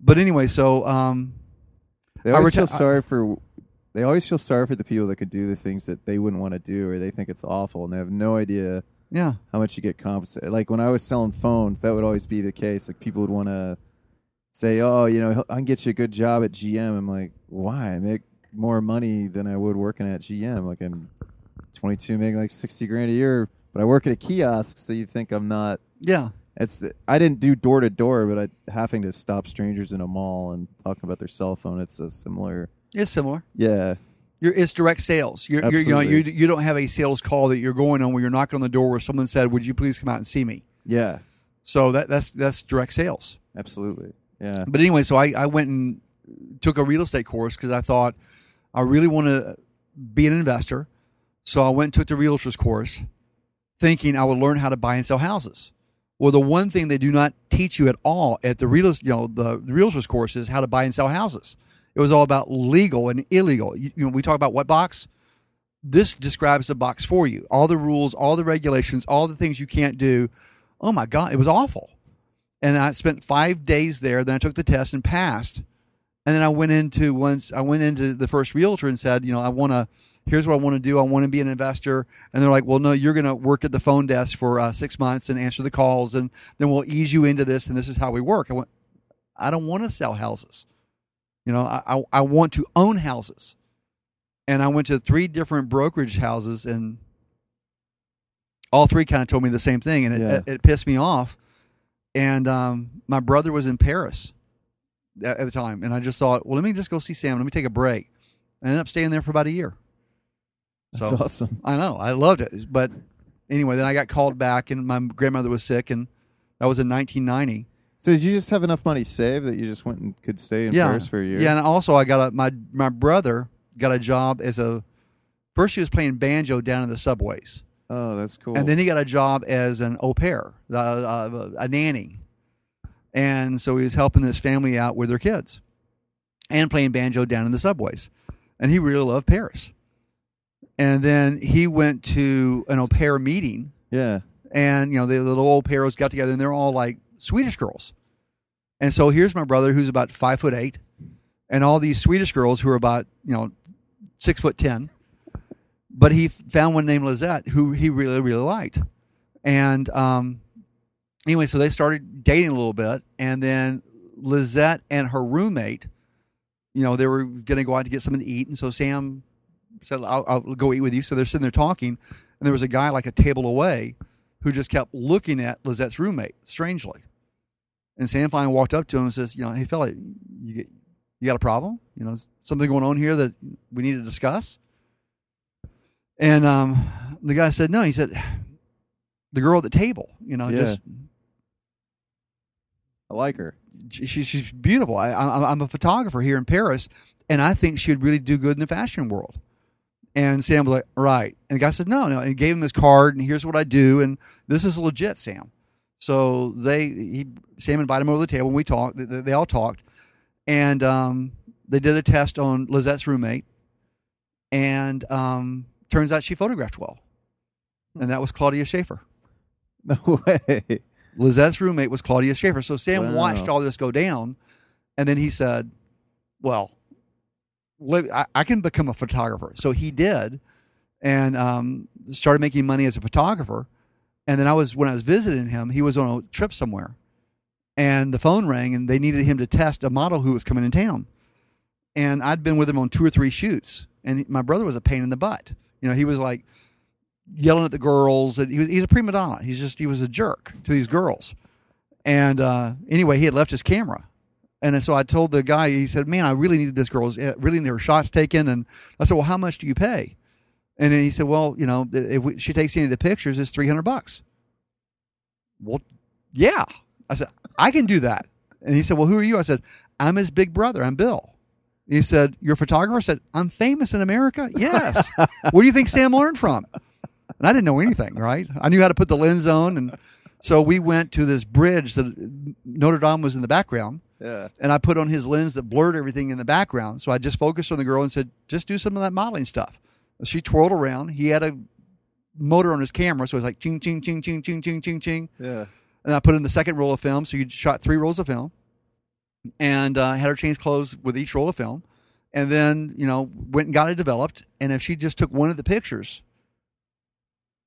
But anyway, so um, They I always reti- feel sorry for. They always feel sorry for the people that could do the things that they wouldn't want to do, or they think it's awful, and they have no idea yeah, how much you get compensated. Like when I was selling phones, that would always be the case. Like people would want to say, "Oh, you know, I can get you a good job at GM." I'm like, "Why? I make more money than I would working at GM. Like I'm 22, making like 60 grand a year, but I work at a kiosk, so you think I'm not." yeah, It's I didn't do door to door, but I having to stop strangers in a mall and talking about their cell phone. It's a similar. It's similar. Yeah. You're, it's direct sales. You're, you're, you know, you you don't have a sales call that you're going on where you're knocking on the door where someone said, "Would you please come out and see me?" Yeah. So that that's that's direct sales. Absolutely. Yeah. But anyway, so I, I went and took a real estate course because I thought I really want to be an investor. So I went and took the realtor's course, thinking I would learn how to buy and sell houses. Well, the one thing they do not teach you at all at the real, you know, the realtor's course is how to buy and sell houses. It was all about legal and illegal. You, you know, we talk about what box. This describes the box for you. All the rules, all the regulations, all the things you can't do. Oh my God, it was awful and I spent five days there. Then I took the test and passed. And then I went into once I went into the first realtor and said, you know, I want to. Here's what I want to do. I want to be an investor. And they're like, well, no, you're going to work at the phone desk for uh, six months and answer the calls, and then we'll ease you into this. And this is how we work. I went. I don't want to sell houses. You know, I I, I want to own houses. And I went to three different brokerage houses, and all three kind of told me the same thing, and it, Yeah. it, it pissed me off and um, my brother was in Paris at, at the time, and I just thought, well, let me just go see Sam. Let me take a break. I ended up staying there for about a year. That's awesome. I know, I loved it, but anyway, then I got called back, and my grandmother was sick, and that was in 1990. So did you just have enough money saved that you just went and could stay in yeah, Paris for a year? yeah, and also I got a my my brother got a job as a first he was playing banjo down in the subways. Oh, that's cool. And then he got a job as an au pair, uh, uh, a nanny. And so he was helping this family out with their kids and playing banjo down in the subways. And he really loved Paris. And then he went to an au pair meeting, yeah. and you know the little au pairs got together, and they're all like Swedish girls. And so here's my brother, who's about five foot eight, and all these Swedish girls who are about you know six foot ten. But he found one named Lizette who he really really liked, and um, anyway, so they started dating a little bit, and then Lizette and her roommate, you know, they were going to go out to get something to eat, and so Sam said, I'll, "I'll go eat with you." So they're sitting there talking, and there was a guy like a table away who just kept looking at Lizette's roommate strangely. And Sam finally walked up to him and says, "You know, hey fella, you get You got a problem? You know, something going on here that we need to discuss?" And um, the guy said, "No." He said, "The girl at the table. You know, Yeah. just I like her. she, she's beautiful. I, I, I'm a photographer here in Paris, and I think she'd really do good in the fashion world." And Sam was like, "Right." And the guy said, "No, no," and gave him his card, and here's what I do, and this is legit, Sam. So they, he, Sam invited him over to the table, and we talked. They, they all talked, and um, they did a test on Lizette's roommate, and um, turns out she photographed well, and that was Claudia Schiffer. No way. Lizette's roommate was Claudia Schiffer. So Sam Wow. watched all this go down, and then he said, "Well, I, I can become a photographer." So he did, and um, started making money as a photographer. And then I was when I was visiting him, he was on a trip somewhere, and the phone rang, and they needed him to test a model who was coming in town. And I'd been with him on two or three shoots, and my brother was a pain in the butt. You know, he was like yelling at the girls. And he was, he's a prima donna. He's just he was a jerk to these girls. And uh, anyway, he had left his camera, and so I told the guy. He said, "Man, I really needed this girl's uh, really need her shots taken." And I said, "Well, how much do you pay?" And then he said, "Well, you know, if we, she takes any of the pictures, it's three hundred bucks." Well, yeah. I said, "I can do that." And he said, "Well, who are you?" I said, "I'm his big brother. I'm Bill." He said, "You're a photographer." I said, "I'm famous in America." Yes. Where do you think Sam learned from? And I didn't know anything, right? I knew how to put the lens on, and so we went to this bridge that Notre Dame was in the background, Yeah. and I put on his lens that blurred everything in the background. So I just focused on the girl and said, "Just do some of that modeling stuff." She twirled around. He had a motor on his camera, so it was like ching, ching, ching, ching, ching, ching, ching, ching. Yeah. And I put in the second roll of film. So you shot three rolls of film, and uh, had her change clothes with each roll of film, and then you know went and got it developed. And if she just took one of the pictures,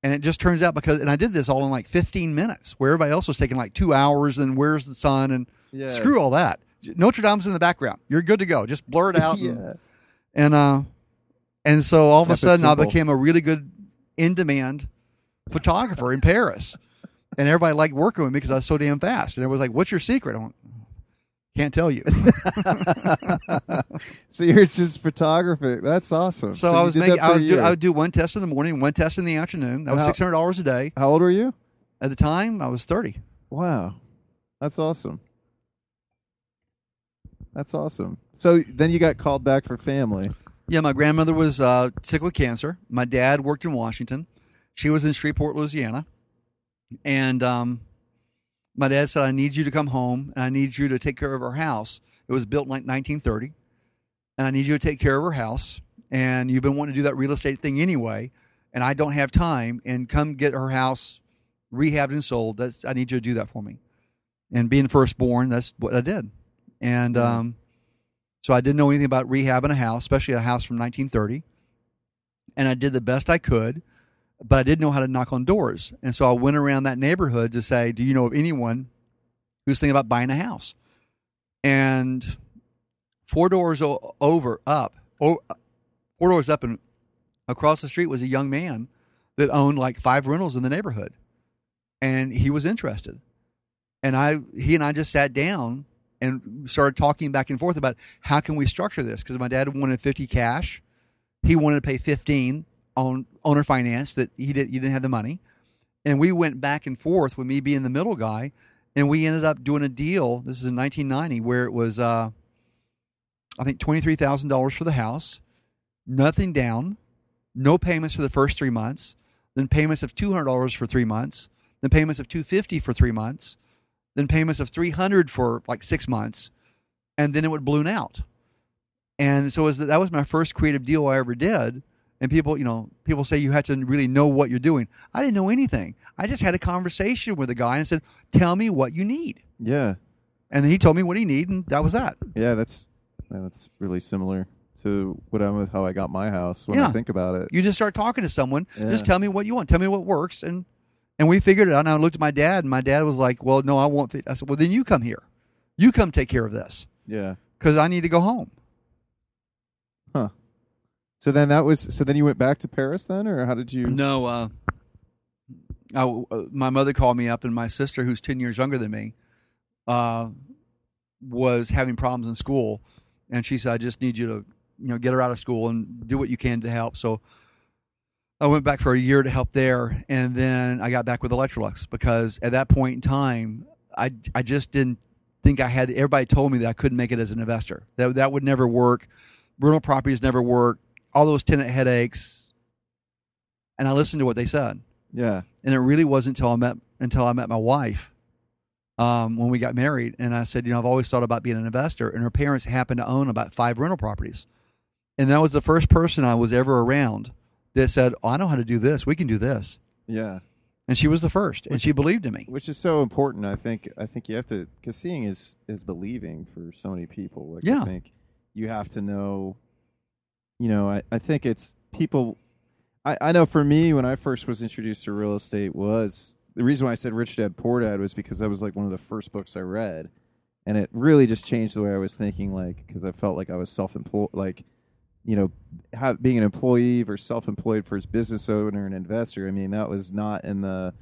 and it just turns out because and I did this all in like 15 minutes, where everybody else was taking like two hours. And where's the sun? And Yeah. screw all that. Notre Dame's in the background. You're good to go. Just blur it out. and- yeah. and uh and so all of a Kept sudden I became a really good in demand photographer in Paris. And everybody liked working with me because I was so damn fast. And it was like, What's your secret? I went, Can't tell you. So you're just photography. That's awesome. so, you I was making I was do. I would do one test in the morning, one test in the afternoon. That was How- six hundred dollars a day. How old were you? At the time I was thirty. Wow. That's awesome. That's awesome. So then you got called back for family. Yeah, my grandmother was uh, sick with cancer. My dad worked in Washington. She was in Shreveport, Louisiana. And um, my dad said, I need you to come home and I need you to take care of her house. It was built in like 1930. And I need you to take care of her house. And you've been wanting to do that real estate thing anyway. And I don't have time. And come get her house rehabbed and sold. That's, I need you to do that for me. And being firstborn, that's what I did. And Mhm. um, so I didn't know anything about rehabbing a house, especially a house from 1930. And I did the best I could, but I didn't know how to knock on doors. And so I went around that neighborhood to say, Do you know of anyone who's thinking about buying a house? And four doors over, up, four doors up, and across the street was a young man that owned like five rentals in the neighborhood. And he was interested. And I, he and I just sat down and started talking back and forth about how can we structure this? Because my dad wanted 50 cash. He wanted to pay 15 on owner finance that he did he didn't have the money. And we went back and forth with me being the middle guy and we ended up doing a deal. This is in 1990 where it was uh, i think $23000 for the house nothing down no payments for the first three months then payments of $200 for three months then payments of 250 for three months then payments of 300 for like six months and then it would balloon out. And so was, that was my first creative deal i ever did. And people you know people say you have to really know what you're doing. I didn't know anything. I just had a conversation with a guy and said tell me what you need. Yeah. and he told me what he needed and that was that. Yeah, that's yeah, that's really similar to what I'm with how I got my house when I think about it. you just start talking to someone. Just tell me what you want. Tell me what works and and we figured it out and i looked at my dad and my dad was like well no i want i said well then you come here you come take care of this Yeah. because i need to go home Huh. So then that was so then you went back to Paris then or how did you No, uh, I, uh, my mother called me up, and my sister, who's ten years younger than me, uh, was having problems in school, and she said, "I just need you to, you know, get her out of school and do what you can to help." So I went back for a year to help there, and then I got back with Electrolux because at that point in time, I I just didn't think I had. Everybody told me that I couldn't make it as an investor. That that would never work. Rental properties never work. All those tenant headaches, and I listened to what they said, Yeah. and it really wasn't until I met until I met my wife um, when we got married, and I said, you know, I've always thought about being an investor, and her parents happened to own about five rental properties, and that was the first person I was ever around that said, oh, I know how to do this. We can do this. Yeah. And she was the first, and she believed in me. Which is so important. I think. I think you have to because seeing is is believing for so many people. Like Yeah. I think you have to know. You know, I I think it's people. I I know for me when I first was introduced to real estate was the reason why I said Rich Dad Poor Dad was because that was like one of the first books I read, and it really just changed the way I was thinking. Like because I felt like I was self employed. Like you know, have, being an employee versus self-employed versus business owner and investor. I mean, that was not in the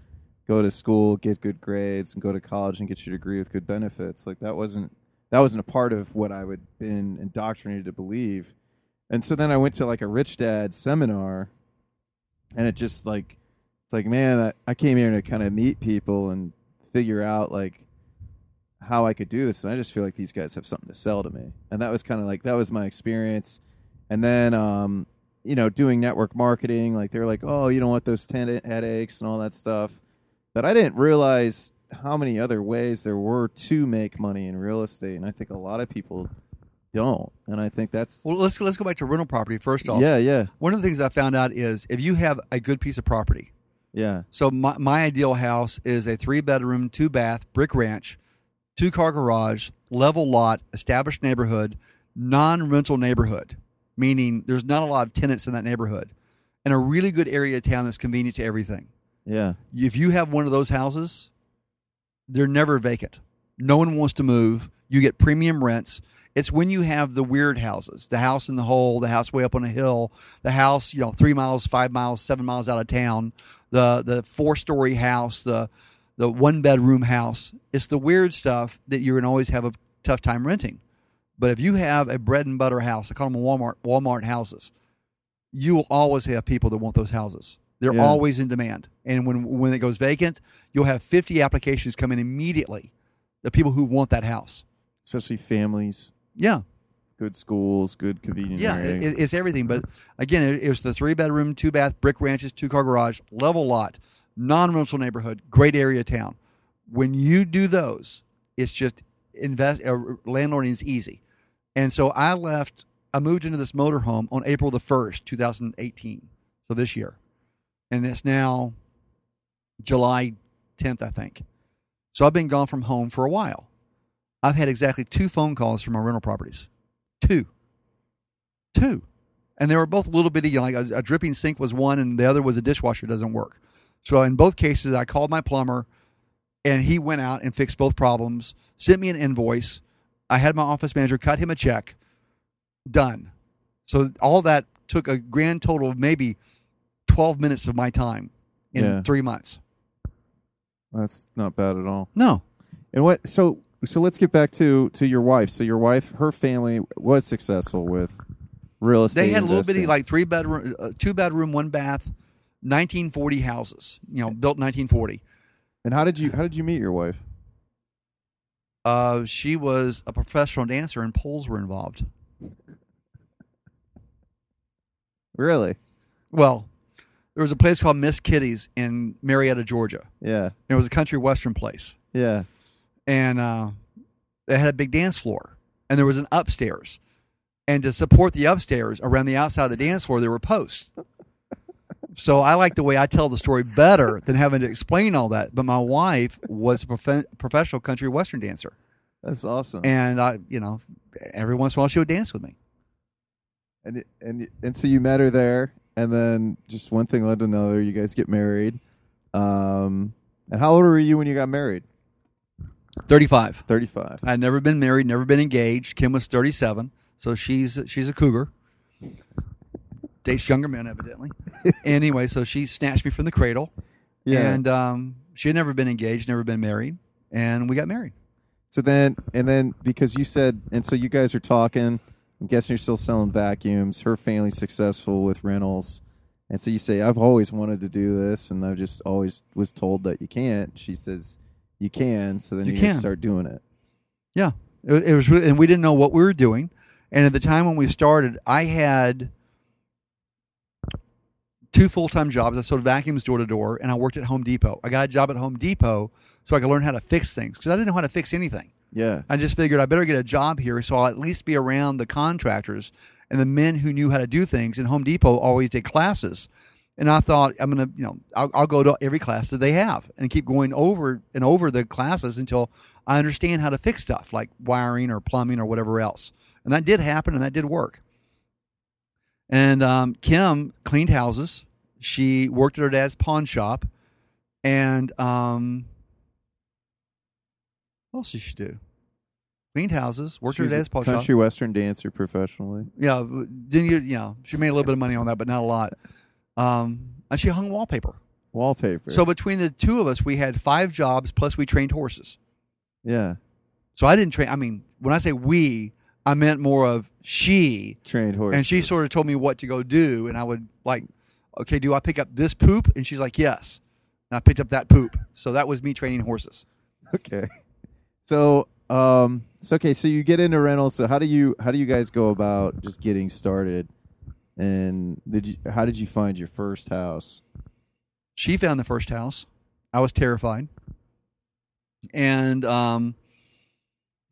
go to school, get good grades, and go to college and get your degree with good benefits. Like that wasn't that wasn't a part of what I would been indoctrinated to believe. And so then I went to like a rich dad seminar, and it just like it's like man, I, I came here to kind of meet people and figure out like how I could do this, and I just feel like these guys have something to sell to me, and that was kind of like that was my experience. And then, um, you know, doing network marketing, like they're like, oh, you don't want those tenant headaches and all that stuff. But I didn't realize how many other ways there were to make money in real estate, and I think a lot of people don't. And I think that's Well, let's let's go back to rental property first off. yeah, yeah, One of the things I found out is if you have a good piece of property. yeah, So my my ideal house is a three bedroom, two bath, brick ranch, two car garage, level lot, established neighborhood, non rental neighborhood, meaning there's not a lot of tenants in that neighborhood, and a really good area of town that's convenient to everything. yeah, If you have one of those houses, they're never vacant. No one wants to move. You get premium rents. It's when you have the weird houses, the house in the hole, the house way up on a hill, the house, you know, three miles, five miles, seven miles out of town, the the four story house, the the one bedroom house. It's the weird stuff that you're gonna always have a tough time renting. But if you have a bread and butter house, I call them Walmart Walmart houses, you will always have people that want those houses. They're Yeah. always in demand. And when when it goes vacant, you'll have 50 applications come in immediately. The people who want that house. especially families, Yeah, good schools, good convenience. yeah, it, it's everything. But again, it, it was the three bedroom, two bath, brick ranches, two car garage, level lot, non rental neighborhood, great area town. When you do those, it's just invest. Uh, landlording is easy, and so I left. I moved into this motorhome on April the first, two thousand eighteen. So this year, and it's now July tenth, I think. So I've been gone from home for a while. I've had exactly two phone calls from my rental properties. Two. Two. And they were both a little bitty, you know, like a, a dripping sink was one, and the other was a dishwasher doesn't work. So in both cases, I called my plumber, and he went out and fixed both problems, sent me an invoice. I had my office manager cut him a check. Done. So all that took a grand total of maybe 12 minutes of my time in Yeah. three months. That's not bad at all. No. And what? So so let's get back to to your wife. So your wife, her family was successful with real estate. They had a little investing. bitty, like three bedroom, uh, two bedroom, one bath, 1940 houses. You know, built 1940. And how did you how did you meet your wife? Uh, she was a professional dancer, and poles were involved. Really? Well, there was a place called Miss Kitty's in Marietta, Georgia. Yeah. It was a country western place, Yeah. and uh, they had a big dance floor, and there was an upstairs. And to support the upstairs, around the outside of the dance floor, there were posts. So I like the way I tell the story better than having to explain all that. But my wife was a prof- professional country western dancer, That's awesome. and I, you know, every once in a while she would dance with me. And and and so you met her there, and then just one thing led to another. You guys get married. Um, and how old were you when you got married? Thirty-five. Thirty-five. I had never been married, never been engaged. Kim was 37, so she's she's a cougar. Dates younger men, evidently. anyway, so she snatched me from the cradle, Yeah. and um, she had never been engaged, never been married, and we got married. So then, and then because you said, and so you guys are talking. I'm guessing you're still selling vacuums. Her family's successful with rentals, and so you say, "I've always wanted to do this, and I just always was told that you can't." She says, "You can." So then You you, just can. start doing it. Yeah, it, it was, really, and we didn't know what we were doing. And at the time when we started, I had two full time jobs. I sold vacuums door to door, and I worked at Home Depot. I got a job at Home Depot so I could learn how to fix things because I didn't know how to fix anything. Yeah, I just figured I better get a job here so I'll at least be around the contractors and the men who knew how to do things. And Home Depot always did classes. And I thought I'm gonna, you know, I'll, I'll go to every class that they have and keep going over and over the classes until I understand how to fix stuff like wiring or plumbing or whatever else. And that did happen, and that did work. And um, Kim cleaned houses. She worked at her dad's pawn shop, and um, what else did she do? Cleaned houses, worked She at her dad's pawn shop. country western dancer professionally. Yeah, didn't you? You know, she made a little bit of money on that, but not a lot. Um, and she hung wallpaper. Wallpaper. So between the two of us, we had five jobs plus we trained horses. yeah, So I didn't train. I mean, when I say we, I meant more of she, trained horse. and she sort of told me what to go do, and I would like, okay, do I pick up this poop? And she's like, yes. And I picked up that poop. So that was me training horses. Okay. So, um, so okay, so you get into rentals. So how do you how do you guys go about just getting started? And did you how did you find your first house? she found the first house. I was terrified. And um,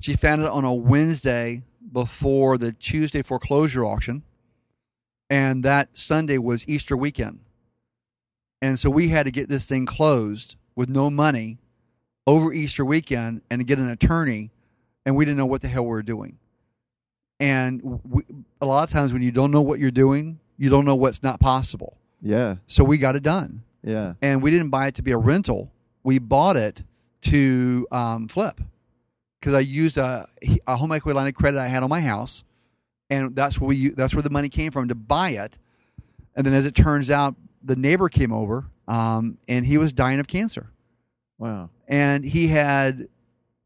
she found it on a Wednesday before the Tuesday foreclosure auction. And that Sunday was Easter weekend. And so we had to get this thing closed with no money over Easter weekend and get an attorney. And we didn't know what the hell we were doing. And we, a lot of times when you don't know what you're doing, you don't know what's not possible. Yeah, So we got it done yeah, and we didn't buy it to be a rental. We bought it to um, flip because I used a, a home equity line of credit I had on my house, and that's where we that's where the money came from to buy it. And then, as it turns out, the neighbor came over, um, and he was dying of cancer, wow, and he had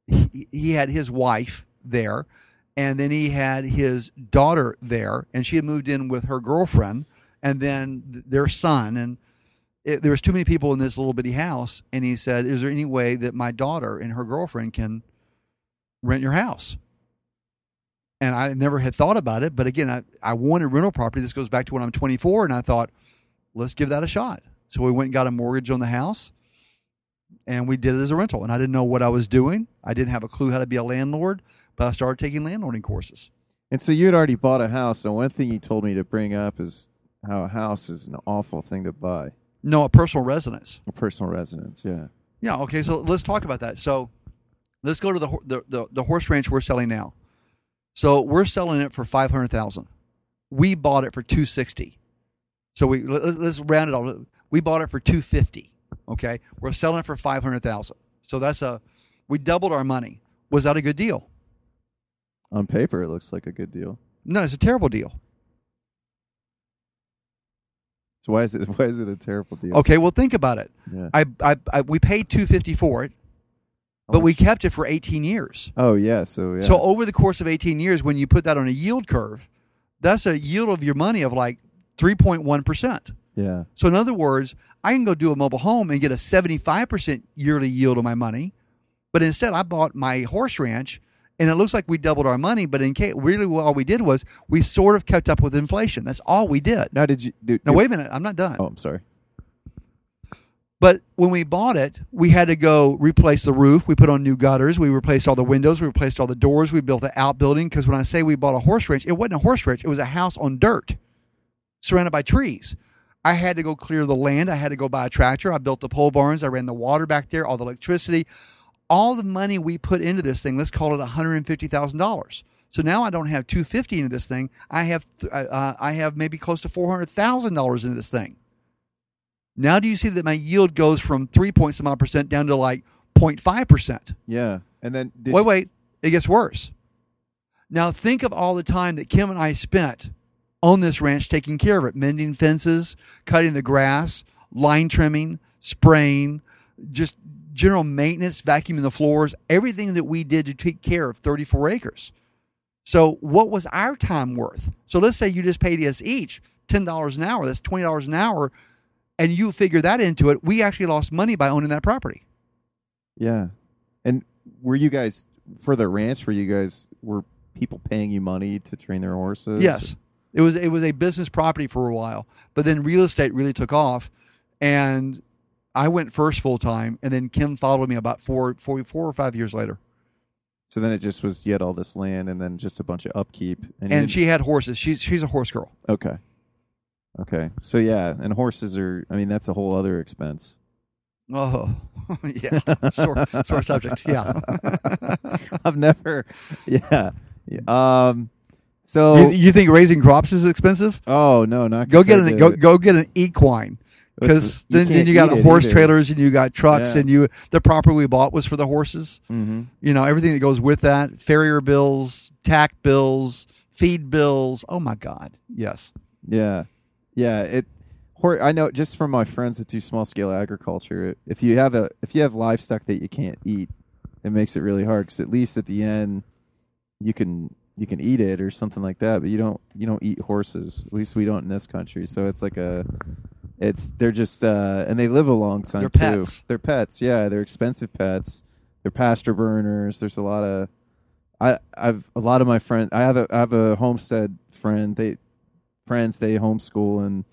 he, he had his wife there, and then he had his daughter there, and she had moved in with her girlfriend, and then th- their son, and it, there was too many people in this little bitty house, and he said, "Is there any way that my daughter and her girlfriend can rent your house?" And I never had thought about it, but again, I, I wanted rental property. This goes back to when I'm 24, and I thought, let's give that a shot. So we went and got a mortgage on the house, and we did it as a rental. And I didn't know what I was doing. I didn't have a clue how to be a landlord, but I started taking landlording courses. And so you had already bought a house. And one thing you told me to bring up is how a house is an awful thing to buy. No, a personal residence. A personal residence. Yeah. Yeah. Okay. So let's talk about that. So let's go to the the, the, the horse ranch we're selling now. So we're selling it for five hundred thousand. We bought it for two sixty. So we let's, let's round it all. We bought it for two fifty. Okay. We're selling it for five hundred thousand. So that's a we doubled our money. Was that a good deal? On paper, it looks like a good deal. No, it's a terrible deal. So why is it why is it a terrible deal? Okay. Well, think about it. Yeah. I, I, I we paid two fifty for it, but we kept it for eighteen years. Oh yeah. So yeah. So over the course of 18 years, when you put that on a yield curve, that's a yield of your money of like 3.1%. yeah. So in other words, I can go do a mobile home and get a 75% yearly yield on my money. But instead, I bought my horse ranch and it looks like we doubled our money. But in case, really, all we did was we sort of kept up with inflation. That's all we did. Now did you do? Now, did- wait a minute. I'm not done. Oh, I'm sorry. But when we bought it, we had to go replace the roof. We put on new gutters. We replaced all the windows. We replaced all the doors. We built an outbuilding. Because when I say we bought a horse ranch, it wasn't a horse ranch. It was a house on dirt, surrounded by trees. I had to go clear the land. I had to go buy a tractor. I built the pole barns. I ran the water back there, all the electricity, all the money we put into this thing. Let's call it one hundred and fifty thousand dollars. So now I don't have two fifty into this thing. I have uh, I have maybe close to four hundred thousand dollars into this thing. Now do you see that my yield goes from three point some odd percent down to like 0.5 percent? Yeah. And then did Wait, you- wait, it gets worse. Now think of all the time that Kim and I spent on this ranch taking care of it, mending fences, cutting the grass, line trimming, spraying, just general maintenance, vacuuming the floors, everything that we did to take care of 34 acres. So, what was our time worth? So, let's say you just paid us each $10 an hour, that's $20 an hour, and you figure that into it. We actually lost money by owning that property. Yeah. And were you guys for the ranch? Were you guys were people paying you money to train their horses? Yes. It was it was a business property for a while, but then real estate really took off, and I went first full time, and then Kim followed me about four, four, four or five years later. So then it just was you had all this land and then just a bunch of upkeep. And, And she had horses. She's she's a horse girl. okay. Okay. So yeah, and horses are. I mean, that's a whole other expense. Oh, yeah, sore, sore subject. Yeah. I've never. Yeah. Yeah. Um. So. you, you think raising crops is expensive? oh no, not Go get an go go get an equine because then, then you got horse either. trailers and you got trucks Yeah. and you the property we bought was for the horses. Mhm. You know everything that goes with that: farrier bills, tack bills, feed bills. Oh my God! Yes. Yeah, yeah. It. Hor- I know just from my friends that do small scale agriculture. If you have a if you have livestock that you can't eat, it makes it really hard because at least at the end you can you can eat it or something like that. But you don't you don't eat horses. At least we don't in this country. So it's like a it's they're just uh and they live a long time They're too. pets. They're pets. Yeah, they're expensive pets. They're pasture burners. There's a lot of I I've a lot of my friends. I have a I have a homestead friend. They friends they homeschool and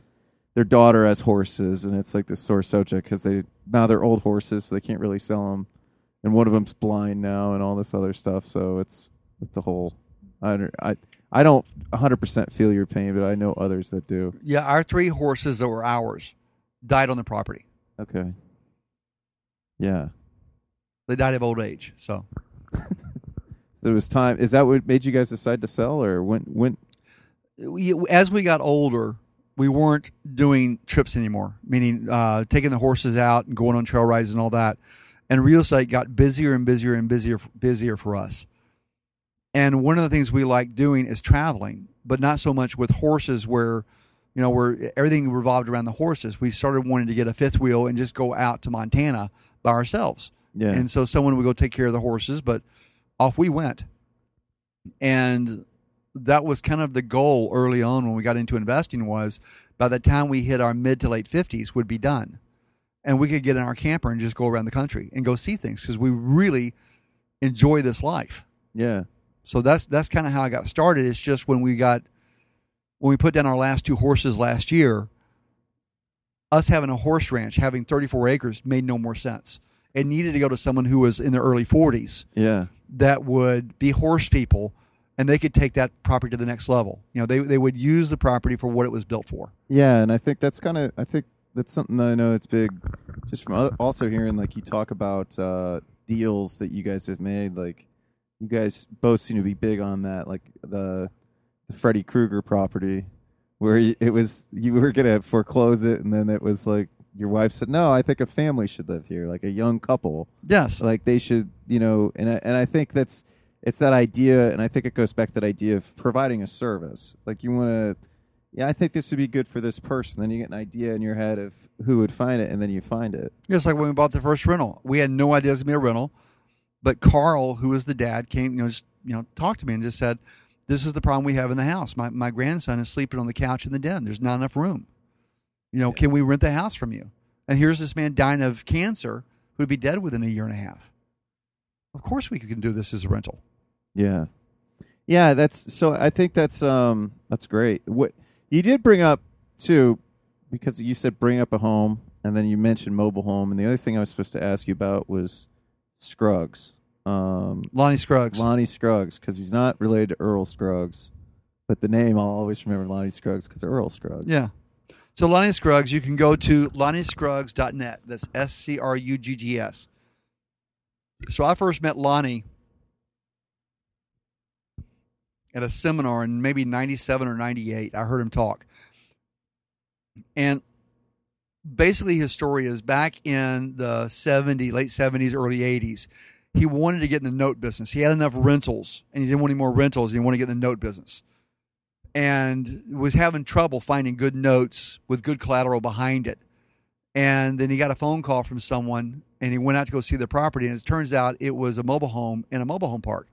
their daughter has horses and it's like this sore subject because they now they're old horses so they can't really sell them and one of them's blind now and all this other stuff so it's it's a whole I don't I I don't 100% feel your pain but I know others that do Yeah, our three horses that were ours died on the property. okay yeah They died of old age. So there was time is that what made you guys decide to sell or when when as we got older, we weren't doing trips anymore, meaning uh, taking the horses out and going on trail rides and all that. And real estate got busier and busier and busier, busier for us. And one of the things we like doing is traveling, but not so much with horses, where you know where everything revolved around the horses. We started wanting to get a fifth wheel and just go out to Montana by ourselves. yeah And so someone would go take care of the horses, but off we went. And that was kind of the goal early on when we got into investing was by the time we hit our mid to late 50s would be done. And we could get in our camper and just go around the country and go see things because we really enjoy this life. yeah So that's that's kind of how I got started. It's just when we got when we put down our last two horses last year, us having a horse ranch, having 34 acres made no more sense. It needed to go to someone who was in their early 40s yeah that would be horse people and they could take that property to the next level. You know, they they would use the property for what it was built for. Yeah, and I think that's kind of I think that's something that I know it's big. Just from also hearing like you talk about uh, deals that you guys have made, like you guys both seem to be big on that, like the the Freddy Krueger property, where it was you were gonna foreclose it, and then it was like your wife said, "No, I think a family should live here, like a young couple." Yes. like they should you know and I, and I think that's it's that idea and I think it goes back to that idea of providing a service like you want to yeah I think this would be good for this person then you get an idea in your head of who would find it and then you find it Just like when we bought the first rental, we had no idea it was gonna be a rental, but Carl, who was the dad, came, you know, just you know, talked to me and just said, "This is the problem we have in the house. My my grandson is sleeping on the couch in the den. There's not enough room. You know, can we rent the house from you?" And here's this man dying of cancer who'd be dead within a year and a half. Of course, we can do this as a rental. yeah yeah that's so I think that's um that's great what you did bring up too because you said bring up a home and then you mentioned mobile home and the other thing I was supposed to ask you about was Scruggs um Lonnie Scruggs. Lonnie Scruggs because he's not related to Earl Scruggs, but the name I'll always remember Lonnie Scruggs because Earl Scruggs. Yeah. So Lonnie Scruggs, you can go to lonniescruggs.net. That's S C R U G G S. So I first met Lonnie at a seminar in maybe 97 or 98. I heard him talk. And basically his story is back in the 70s, late 70s, early 80s. He wanted to get in the note business. He had enough rentals and he didn't want any more rentals. He wanted to get in the note business and was having trouble finding good notes with good collateral behind it. And then he got a phone call from someone, and he went out to go see the property. And it turns out it was a mobile home in a mobile home park.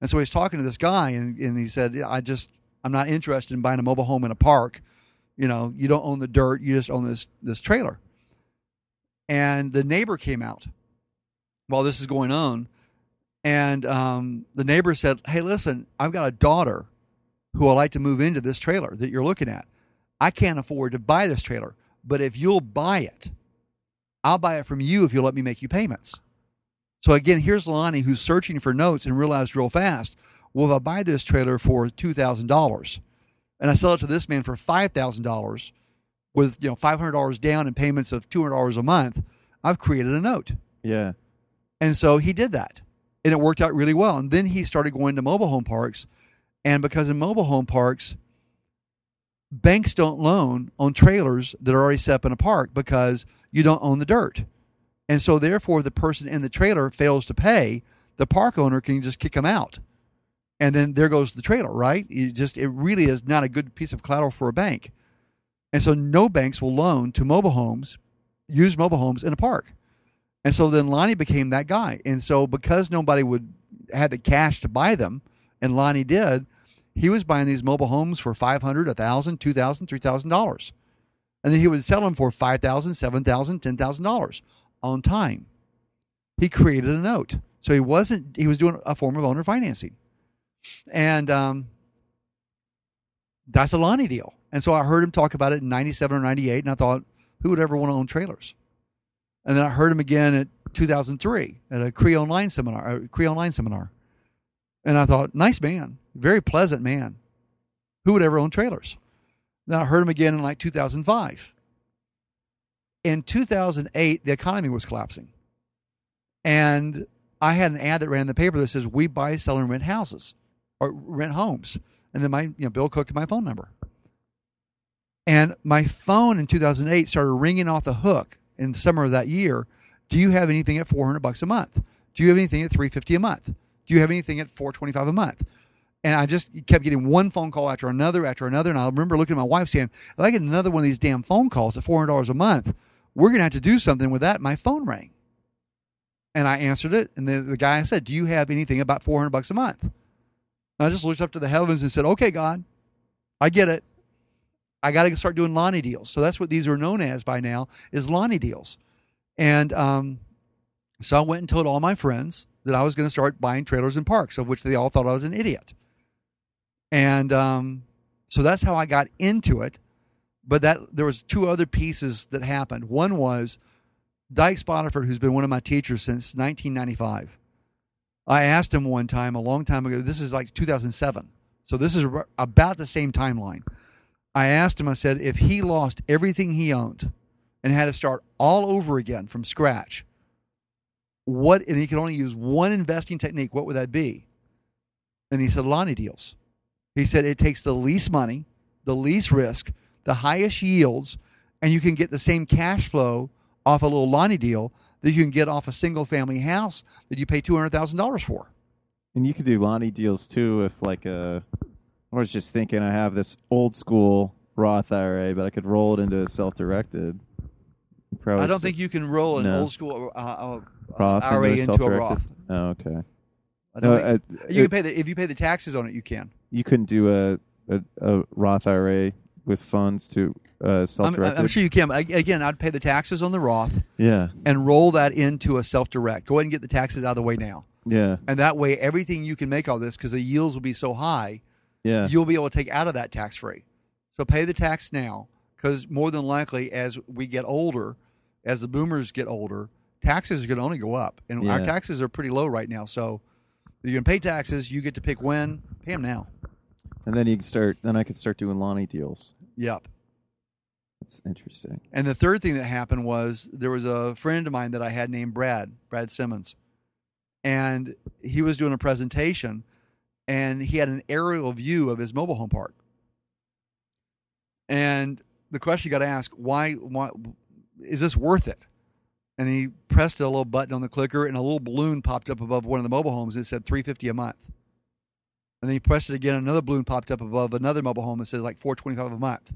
And so he's talking to this guy, and, and he said, "Yeah, "I just I'm not interested in buying a mobile home in a park. You know, you don't own the dirt; you just own this this trailer." And the neighbor came out while this is going on, and um, the neighbor said, "Hey, listen, I've got a daughter who would like to move into this trailer that you're looking at. I can't afford to buy this trailer, but if you'll buy it, I'll buy it from you if you'll let me make you payments." So again, here's Lonnie who's searching for notes and realized real fast, well, if I buy this trailer for two thousand dollars, and I sell it to this man for five thousand dollars, with you know five hundred dollars down and payments of two hundred dollars a month, I've created a note. Yeah. And so he did that. And it worked out really well. And then he started going to mobile home parks. And because in mobile home parks, banks don't loan on trailers that are already set up in a park because you don't own the dirt. And so therefore the person in the trailer fails to pay, the park owner can just kick them out. And then there goes the trailer, right? It just it really is not a good piece of collateral for a bank. And so no banks will loan to mobile homes, use mobile homes in a park. And so then Lonnie became that guy. And so because nobody would had the cash to buy them, and Lonnie did, he was buying these mobile homes for five hundred, a thousand, two thousand, three thousand dollars, and then he would sell them for five thousand, seven thousand, ten thousand dollars on time. He created a note, so he wasn't. He was doing a form of owner financing, and um, that's a Lonnie deal. And so I heard him talk about it in '97 or '98, and I thought, who would ever want to own trailers? And then I heard him again at 2003 at a Cree Online seminar, a Cree Online seminar. And I thought, nice man, very pleasant man. Who would ever own trailers? Then I heard him again in like 2005. In 2008, the economy was collapsing. And I had an ad that ran in the paper that says, we buy, sell, and rent houses or rent homes. And then my, you know, Bill Cook and my phone number. And my phone in 2008 started ringing off the hook in the summer of that year. Do you have anything at 400 bucks a month? Do you have anything at 350 a month? Do you have anything at 425 a month? And I just kept getting one phone call after another after another. And I remember looking at my wife saying, if I get another one of these damn phone calls at $400 a month, we're going to have to do something with that. My phone rang. And I answered it. And the, the guy said, Do you have anything about 400 bucks a month? And I just looked up to the heavens and said, Okay, God, I get it. I got to start doing Lonnie deals. So that's what these are known as by now is Lonnie deals. And um, so I went and told all my friends that I was going to start buying trailers and parks, of which they all thought I was an idiot. And um, so that's how I got into it. But that there was two other pieces that happened. One was Dyches Boddiford, who's been one of my teachers since 1995. I asked him one time a long time ago. This is like 2007, so this is about the same timeline. I asked him. I said, if he lost everything he owned and had to start all over again from scratch, what? And he could only use one investing technique. What would that be? And he said, Lonnie deals. He said it takes the least money, the least risk, the highest yields, and you can get the same cash flow off a little Lonnie deal that you can get off a single family house that you pay two hundred thousand dollars for. And you could do Lonnie deals too if like a I was just thinking I have this old school Roth IRA, but I could roll it into a self directed. I don't think you can roll an No. old school uh, uh, Roth IRA into a into a self-directed? Roth. Oh, okay. I No, think- uh, you it- can pay the if you pay the taxes on it, you can. You couldn't do a, a, a Roth IRA with funds to uh, self I'm. I'm sure you can. Ag- again, I'd pay the taxes on the Roth Yeah, and roll that into a self direct. Go ahead and get the taxes out of the way now, yeah, and that way everything you can make all this because the yields will be so high, yeah. you'll be able to take out of that tax free. So pay the tax now because more than likely, as we get older, as the boomers get older, taxes are going to only go up, and our taxes are pretty low right now. So you're to pay taxes. You get to pick when. Pay them now. and then you can start. Then I could start doing Lonnie deals. Yep. That's interesting. And the third thing that happened was there was a friend of mine that I had named Brad, Brad Simmons. And he was doing a presentation and he had an aerial view of his mobile home park. And the question you got to ask, why, why is this worth it? And he pressed a little button on the clicker and a little balloon popped up above one of the mobile homes and it said 350 a month. And then he pressed it again, another balloon popped up above another mobile home and said like 425 a month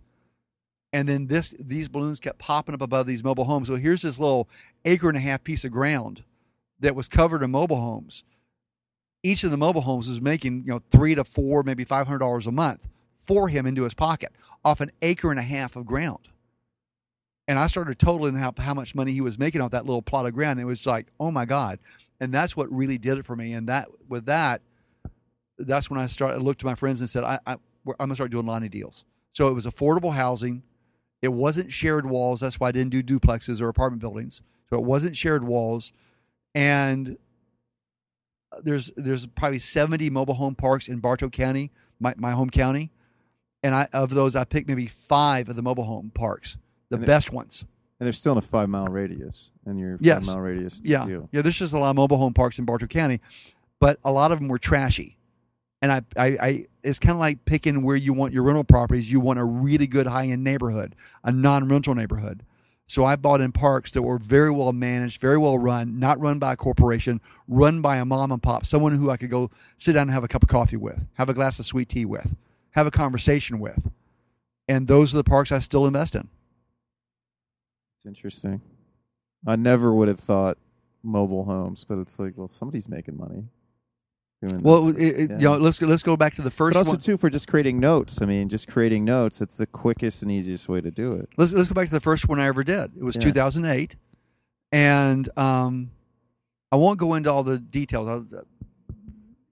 And then this these balloons kept popping up above these mobile homes. So here's this little acre and a half piece of ground that was covered in mobile homes. Each of the mobile homes was making you know three to four, maybe five hundred dollars a month for him into his pocket off an acre and a half of ground. And I started totaling how, how much money he was making off that little plot of ground. It was like, oh my God. And that's what really did it for me. And that with that, that's when I started. I looked to my friends and said, I, I, I'm going to start doing Lonnie deals. So it was affordable housing. It wasn't shared walls. That's why I didn't do duplexes or apartment buildings. So it wasn't shared walls. And uh, there's there's probably 70 mobile home parks in Bartow County, my, my home county. And I of those, I picked maybe five of the mobile home parks, the And it- best ones. And they're still in a five mile radius, and your Yes. five mile radius. Yeah, yeah. There's just a lot of mobile home parks in Bartow County, but a lot of them were trashy. And I, I, I it's kind of like picking where you want your rental properties. You want a really good high end neighborhood, a non rental neighborhood. So I bought in parks that were very well managed, very well run, not run by a corporation, run by a mom and pop, someone who I could go sit down and have a cup of coffee with, have a glass of sweet tea with, have a conversation with. And those are the parks I still invest in. It's interesting. I never would have thought mobile homes, but it's like, well, somebody's making money. Doing Well, this. it, it, Yeah. you know, let's go, let's go back to the first but also one. too for just creating notes. I mean, just creating notes. It's the quickest and easiest way to do it. let's let's go back to the first one I ever did. It was Yeah. 2008, and um, I won't go into all the details. I'll,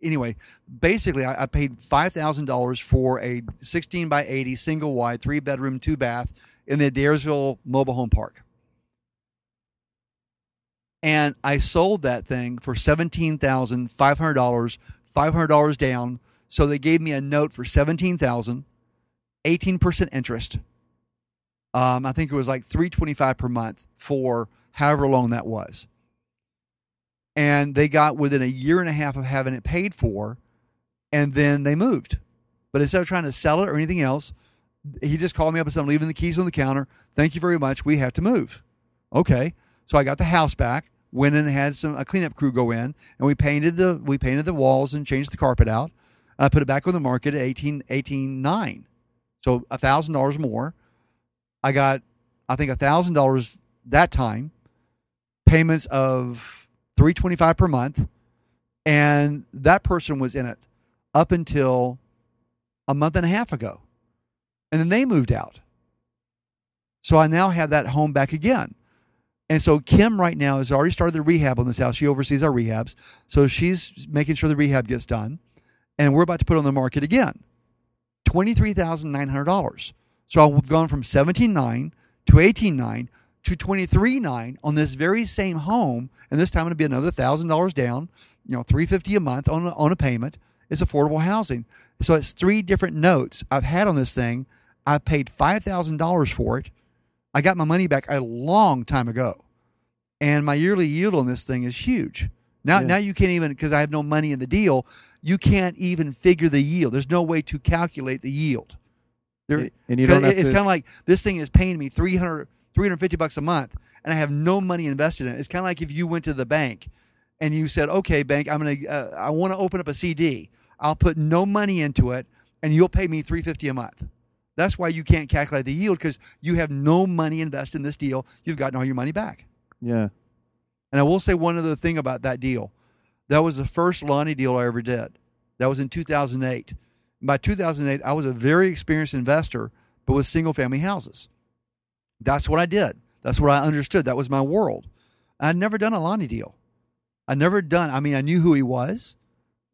anyway, basically, I, I paid five thousand dollars for a 16 by 80 single wide three bedroom two bath in the Adairsville Mobile Home Park, and I sold that thing for seventeen thousand five hundred dollars, five hundred dollars down. So they gave me a note for seventeen thousand, 18 percent interest. Um, I think it was like three twenty five per month for however long that was. And they got within a year and a half of having it paid for, and then they moved. But instead of trying to sell it or anything else, he just called me up and said, "I'm leaving the keys on the counter. Thank you very much. We have to move." Okay, so I got the house back. Went and had some a cleanup crew go in, and we painted the we painted the walls and changed the carpet out. And I put it back on the market at eighteen eighteen nine, so a thousand dollars more. I got, I think, a thousand dollars that time, payments of three twenty five per month, and that person was in it up until a month and a half ago, and then they moved out. So I now have that home back again. And so Kim right now has already started the rehab on this house. She oversees our rehabs. So she's making sure the rehab gets done. And we're about to put on the market again. $23,900. So I've gone from 17.9 to 18.9 to 23.9 on this very same home. And this time it'll be another $1,000 down, you know, 350 a month on on a payment. It's affordable housing. So it's three different notes I've had on this thing. I paid $5,000 for it. I got my money back a long time ago. And my yearly yield on this thing is huge. Now, Yeah. now you can't even because I have no money in the deal. You can't even figure the yield. There's no way to calculate the yield. There, And- you don't it's to- kind of like this thing is paying me 300, 350 bucks a month, and I have no money invested in it. It's kind of like if you went to the bank and you said, "Okay, bank, I'm gonna, uh, I want to open up a CD. I'll put no money into it, and you'll pay me 350 a month." That's why you can't calculate the yield because you have no money invested in this deal. You've gotten all your money back. Yeah. And I will say one other thing about that deal. That was the first Lonnie deal I ever did. That was in 2008. By 2008, I was a very experienced investor, but with single family houses. That's what I did. That's what I understood. That was my world. I'd never done a Lonnie deal. I'd never done, I mean, I knew who he was.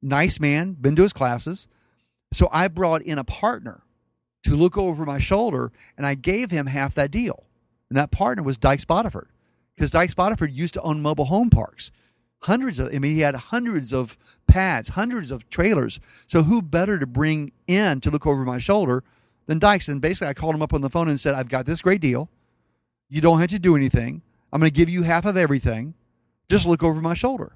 Nice man, been to his classes. So I brought in a partner to look over my shoulder and I gave him half that deal. And that partner was Dyches Boddiford because Dyches Boddiford used to own mobile home parks. Hundreds of, I mean, he had hundreds of pads, hundreds of trailers. So who better to bring in to look over my shoulder than Dyches? And basically, I called him up on the phone and said, I've got this great deal. You don't have to do anything. I'm going to give you half of everything. Just look over my shoulder.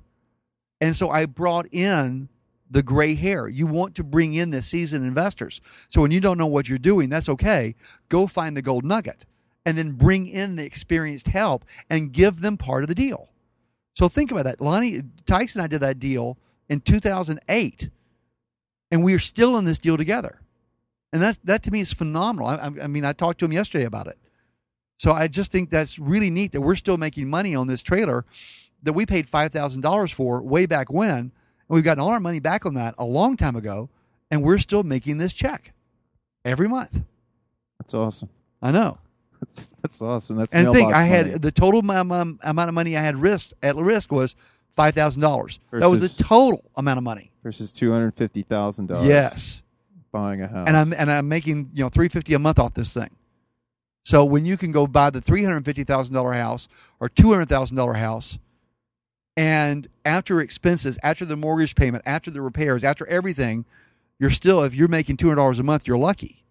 And so I brought in the gray hair. You want to bring in the seasoned investors. So when you don't know what you're doing, that's okay. Go find the gold nugget and then bring in the experienced help and give them part of the deal. So think about that. Lonnie Tyson and I did that deal in 2008, and we are still in this deal together. and that that to me is phenomenal. I, I, mean, I talked to him yesterday about it. So I just think that's really neat that we're still making money on this trailer that we paid five thousand dollars for way back when, and we've gotten all our money back on that a long time ago, and we're still making this check every month. That's awesome. I know. That's, that's awesome. That's And think, I had the total amount of, money I had risk at risk was five thousand dollars. That was the total amount of money. versus two hundred fifty thousand dollars. Yes, buying a house. and I'm and I'm making you know three fifty a month off this thing. So when you can go buy the three hundred fifty thousand dollar house or two hundred thousand dollar house, and after expenses, after the mortgage payment, after the repairs, after everything, you're still if you're making two hundred dollars a month, you're lucky.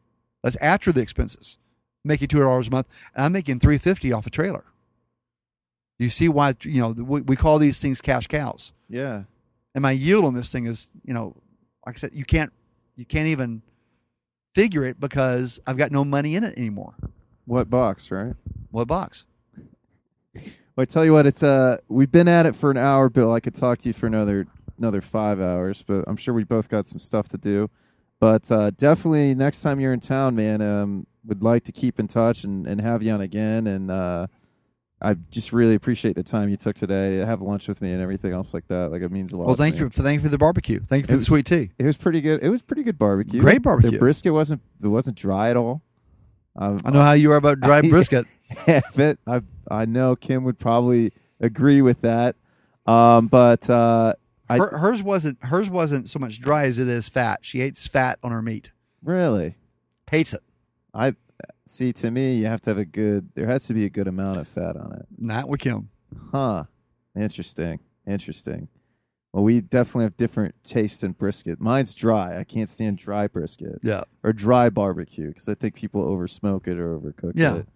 That's after the expenses, making two hundred dollars a month, and I'm making three fifty off a trailer. You see why you know we, we call these things cash cows, yeah, and my yield on this thing is you know, like I said, you can't you can't even figure it because I've got no money in it anymore. what box, right? What box? Well, I tell you what, it's uh, we've been at it for an hour, Bill. I could talk to you for another another five hours, but I'm sure we both got some stuff to do. But uh, definitely next time you're in town, man, um, would like to keep in touch and, and have you on again. And uh, I just really appreciate the time you took today to have lunch with me and everything else like that. Like it means a lot. Well, to thank you for thank you for the barbecue. Thank you for the sweet tea. It was pretty good. It was pretty good barbecue. Great barbecue. The brisket wasn't it wasn't dry at all. Um, I know how you are about dry I- brisket. have it. I I know Kim would probably agree with that. Um, but uh, I Her, hers wasn't hers wasn't so much dry as it is fat. She hates fat on her meat. really, Hates it. I see. To me, you have to have a good. There has to be a good amount of fat on it. Not with Kim. Huh. Interesting. Interesting. Well, we definitely have different tastes in brisket. Mine's dry. I can't stand dry brisket Yeah. or dry barbecue because I think people over smoke it or overcook Yeah. it.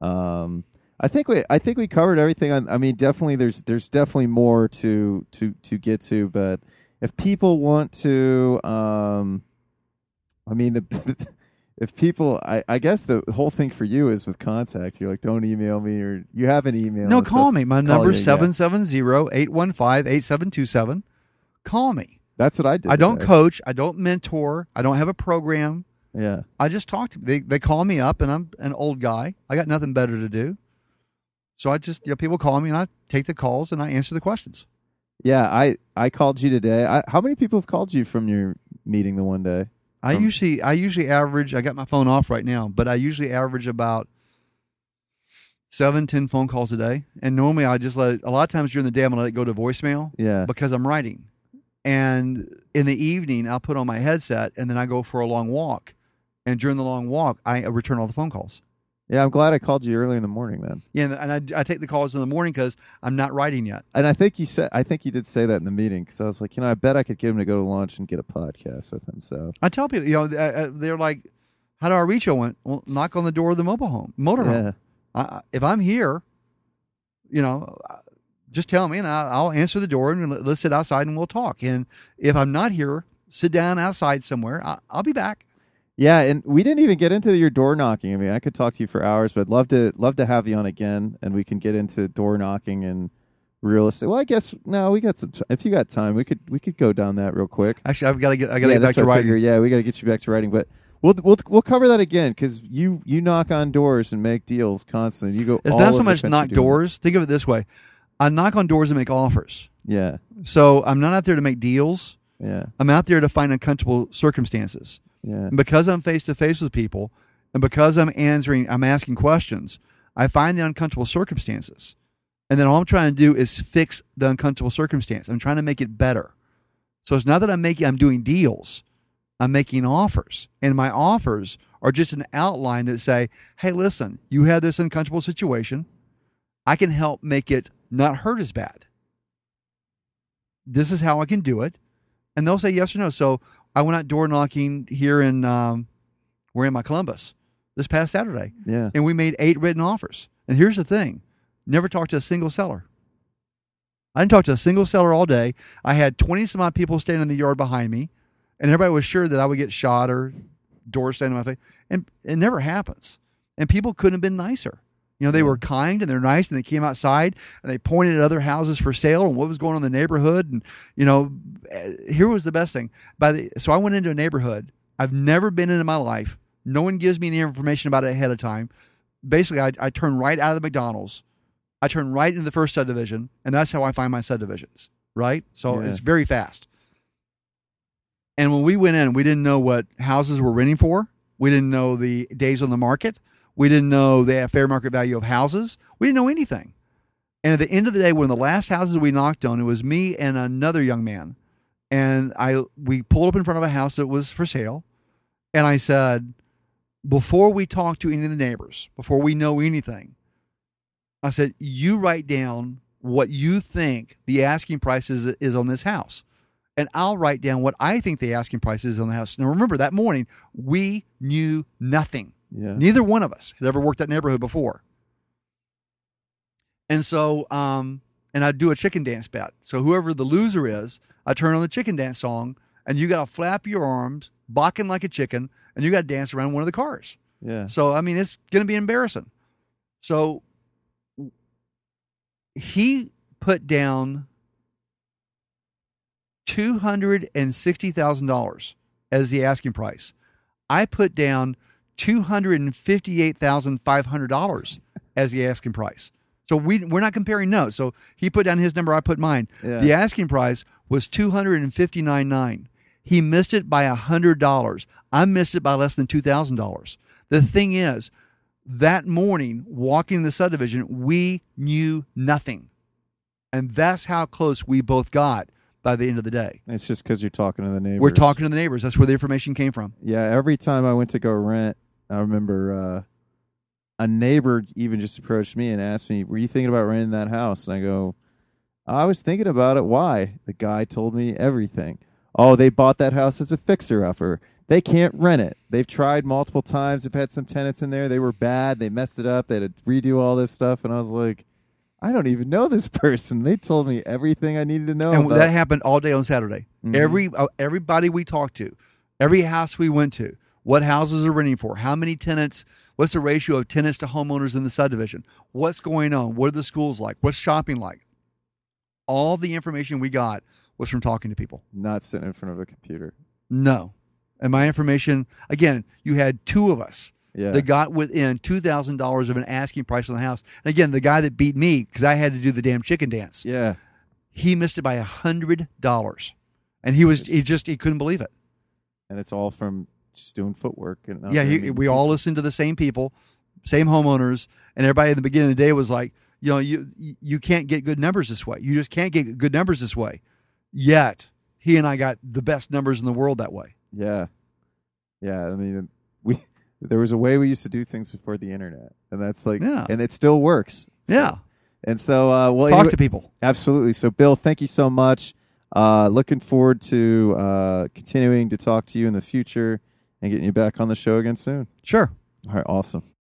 Um, I think we I think we covered everything. On, I mean, definitely there's there's definitely more to to to get to, but if people want to, um, I mean the. If people, I, I guess the whole thing for you is with contact. You're like, don't email me, or you have an email. No, call stuff. me. My Call number is 770-815-8727. Call me. That's what I did. I don't today. coach. I don't mentor. I don't have a program. Yeah, I just talk to they they call me up and I'm an old guy. I got nothing better to do. So I just you know people call me and I take the calls and I answer the questions. yeah. I I called you today. I, how many people have called you from your meeting the one day? I Um, usually I usually average I got my phone off right now, but I usually average about seven, ten phone calls a day. And normally I just let it a lot of times during the day I'm gonna let it go to voicemail Yeah, because I'm writing. And in the evening I'll put on my headset and then I go for a long walk. And during the long walk, I return all the phone calls. Yeah. I'm glad I called you early in the morning then. Yeah, and I, I take the calls in the morning because I'm not writing yet. And I think you said I think you did say that in the meeting because I was like, you know, I bet I could get him to go to lunch and get a podcast with him. So I tell people, you know, uh, uh, they're like, "How do I reach you?" I went, "Well, knock on the door of the mobile home, motorhome. yeah, I, if I'm here, you know, just tell me, and I'll answer the door, and let- let's sit outside and we'll talk. And if I'm not here, sit down outside somewhere. I, I'll be back. Yeah. And we didn't even get into your door knocking. I mean, I could talk to you for hours, but I'd love to love to have you on again, and we can get into door knocking and real estate. Well, I guess no, we got some. T- if you got time, we could we could go down that real quick. Actually, I've got to get, I got to yeah, get back to writing. figure. Yeah, we got to get you back to writing, but we'll we'll we'll cover that again because you you knock on doors and make deals constantly. You go. It's not so much knock that. doors. Think of it this way: I knock on doors and make offers. Yeah, So I'm not out there to make deals. yeah, I'm out there to find uncomfortable circumstances. Yeah. And because I'm face to face with people, and because I'm answering, I'm asking questions, I find the uncomfortable circumstances. And then all I'm trying to do is fix the uncomfortable circumstance. I'm trying to make it better. So it's not that I'm making, I'm doing deals. I'm making offers. And my offers are just an outline that say, hey, listen, you have this uncomfortable situation. I can help make it not hurt as bad. This is how I can do it. And they'll say yes or no. So I went out door knocking here in um, we're in my Columbus this past Saturday, Yeah. and we made eight written offers. And here's the thing: never talked to a single seller. I didn't talk to a single seller all day. I had twenty some odd people standing in the yard behind me, and everybody was sure that I would get shot or doors standing in my face, and it never happens. And people couldn't have been nicer. You know, they were kind and they're nice, and they came outside and they pointed at other houses for sale and what was going on in the neighborhood. And you know, eh, here was the best thing. By the so I went into a neighborhood I've never been in in my life. No one gives me any information about it ahead of time. Basically, I, I turn right out of the McDonald's. I turn right into the first subdivision, and that's how I find my subdivisions. Right, so Yeah. it's very fast. And when we went in, we didn't know what houses were renting for. We didn't know the days on the market. We didn't know the fair market value of houses. We didn't know anything. And at the end of the day, one of the last houses we knocked on, it was me and another young man. And I we pulled up in front of a house that was for sale. And I said, before we talk to any of the neighbors, before we know anything, I said, you write down what you think the asking price is, is on this house. And I'll write down what I think the asking price is on the house. Now remember that morning, we knew nothing. Yeah. Neither one of us had ever worked that neighborhood before. And so, um, and I do a chicken dance bet. So whoever the loser is, I turn on the chicken dance song, and you got to flap your arms, balking like a chicken, and you got to dance around one of the cars. Yeah. So I mean, it's going to be embarrassing. So he put down two hundred and sixty thousand dollars as the asking price. I put down two hundred and fifty-eight thousand five hundred dollars as the asking price. So we we're not comparing notes. So he put down his number, I put mine. Yeah. The asking price was two hundred and fifty-nine nine. He missed it by hundred dollars. I missed it by less than two thousand dollars. The thing is, that morning, walking in the subdivision, we knew nothing, and that's how close we both got by the end of the day. It's just because you're talking to the neighbors. We're talking to the neighbors. That's where the information came from. Yeah, every time I went to go rent, I remember uh, a neighbor even just approached me and asked me, "Were you thinking about renting that house?" And I go, "I was thinking about it. Why?" The guy told me everything. Oh, they bought that house as a fixer-upper. They can't rent it. They've tried multiple times. They've had some tenants in there. They were bad. They messed it up. They had to redo all this stuff. And I was like, I don't even know this person. They told me everything I needed to know. and about- that happened all day on Saturday. Mhm. Every uh, everybody we talked to, every house we went to, what houses are renting for, how many tenants, what's the ratio of tenants to homeowners in the subdivision, what's going on, what are the schools like, what's shopping like. All the information we got was from talking to people. not sitting in front of a computer. No, and my information again, you had two of us Yeah. that got within two thousand dollars of an asking price on the house. And again, the guy that beat me because I had to do the damn chicken dance. yeah. he missed it by a hundred dollars, and he was he just he couldn't believe it. And it's all from just doing footwork. And yeah, he, we all listened to the same people, same homeowners, and everybody in the beginning of the day was like, you know, you you can't get good numbers this way. You just can't get good numbers this way. Yet he and I got the best numbers in the world that way. Yeah, yeah. I mean, we there was a way we used to do things before the internet, and that's like, Yeah. and it still works. So- Yeah, And so, uh, well, talk anyway- to people. absolutely. So, Bill, thank you so much. Uh, looking forward to uh, continuing to talk to you in the future and getting you back on the show again soon. Sure. All right, awesome.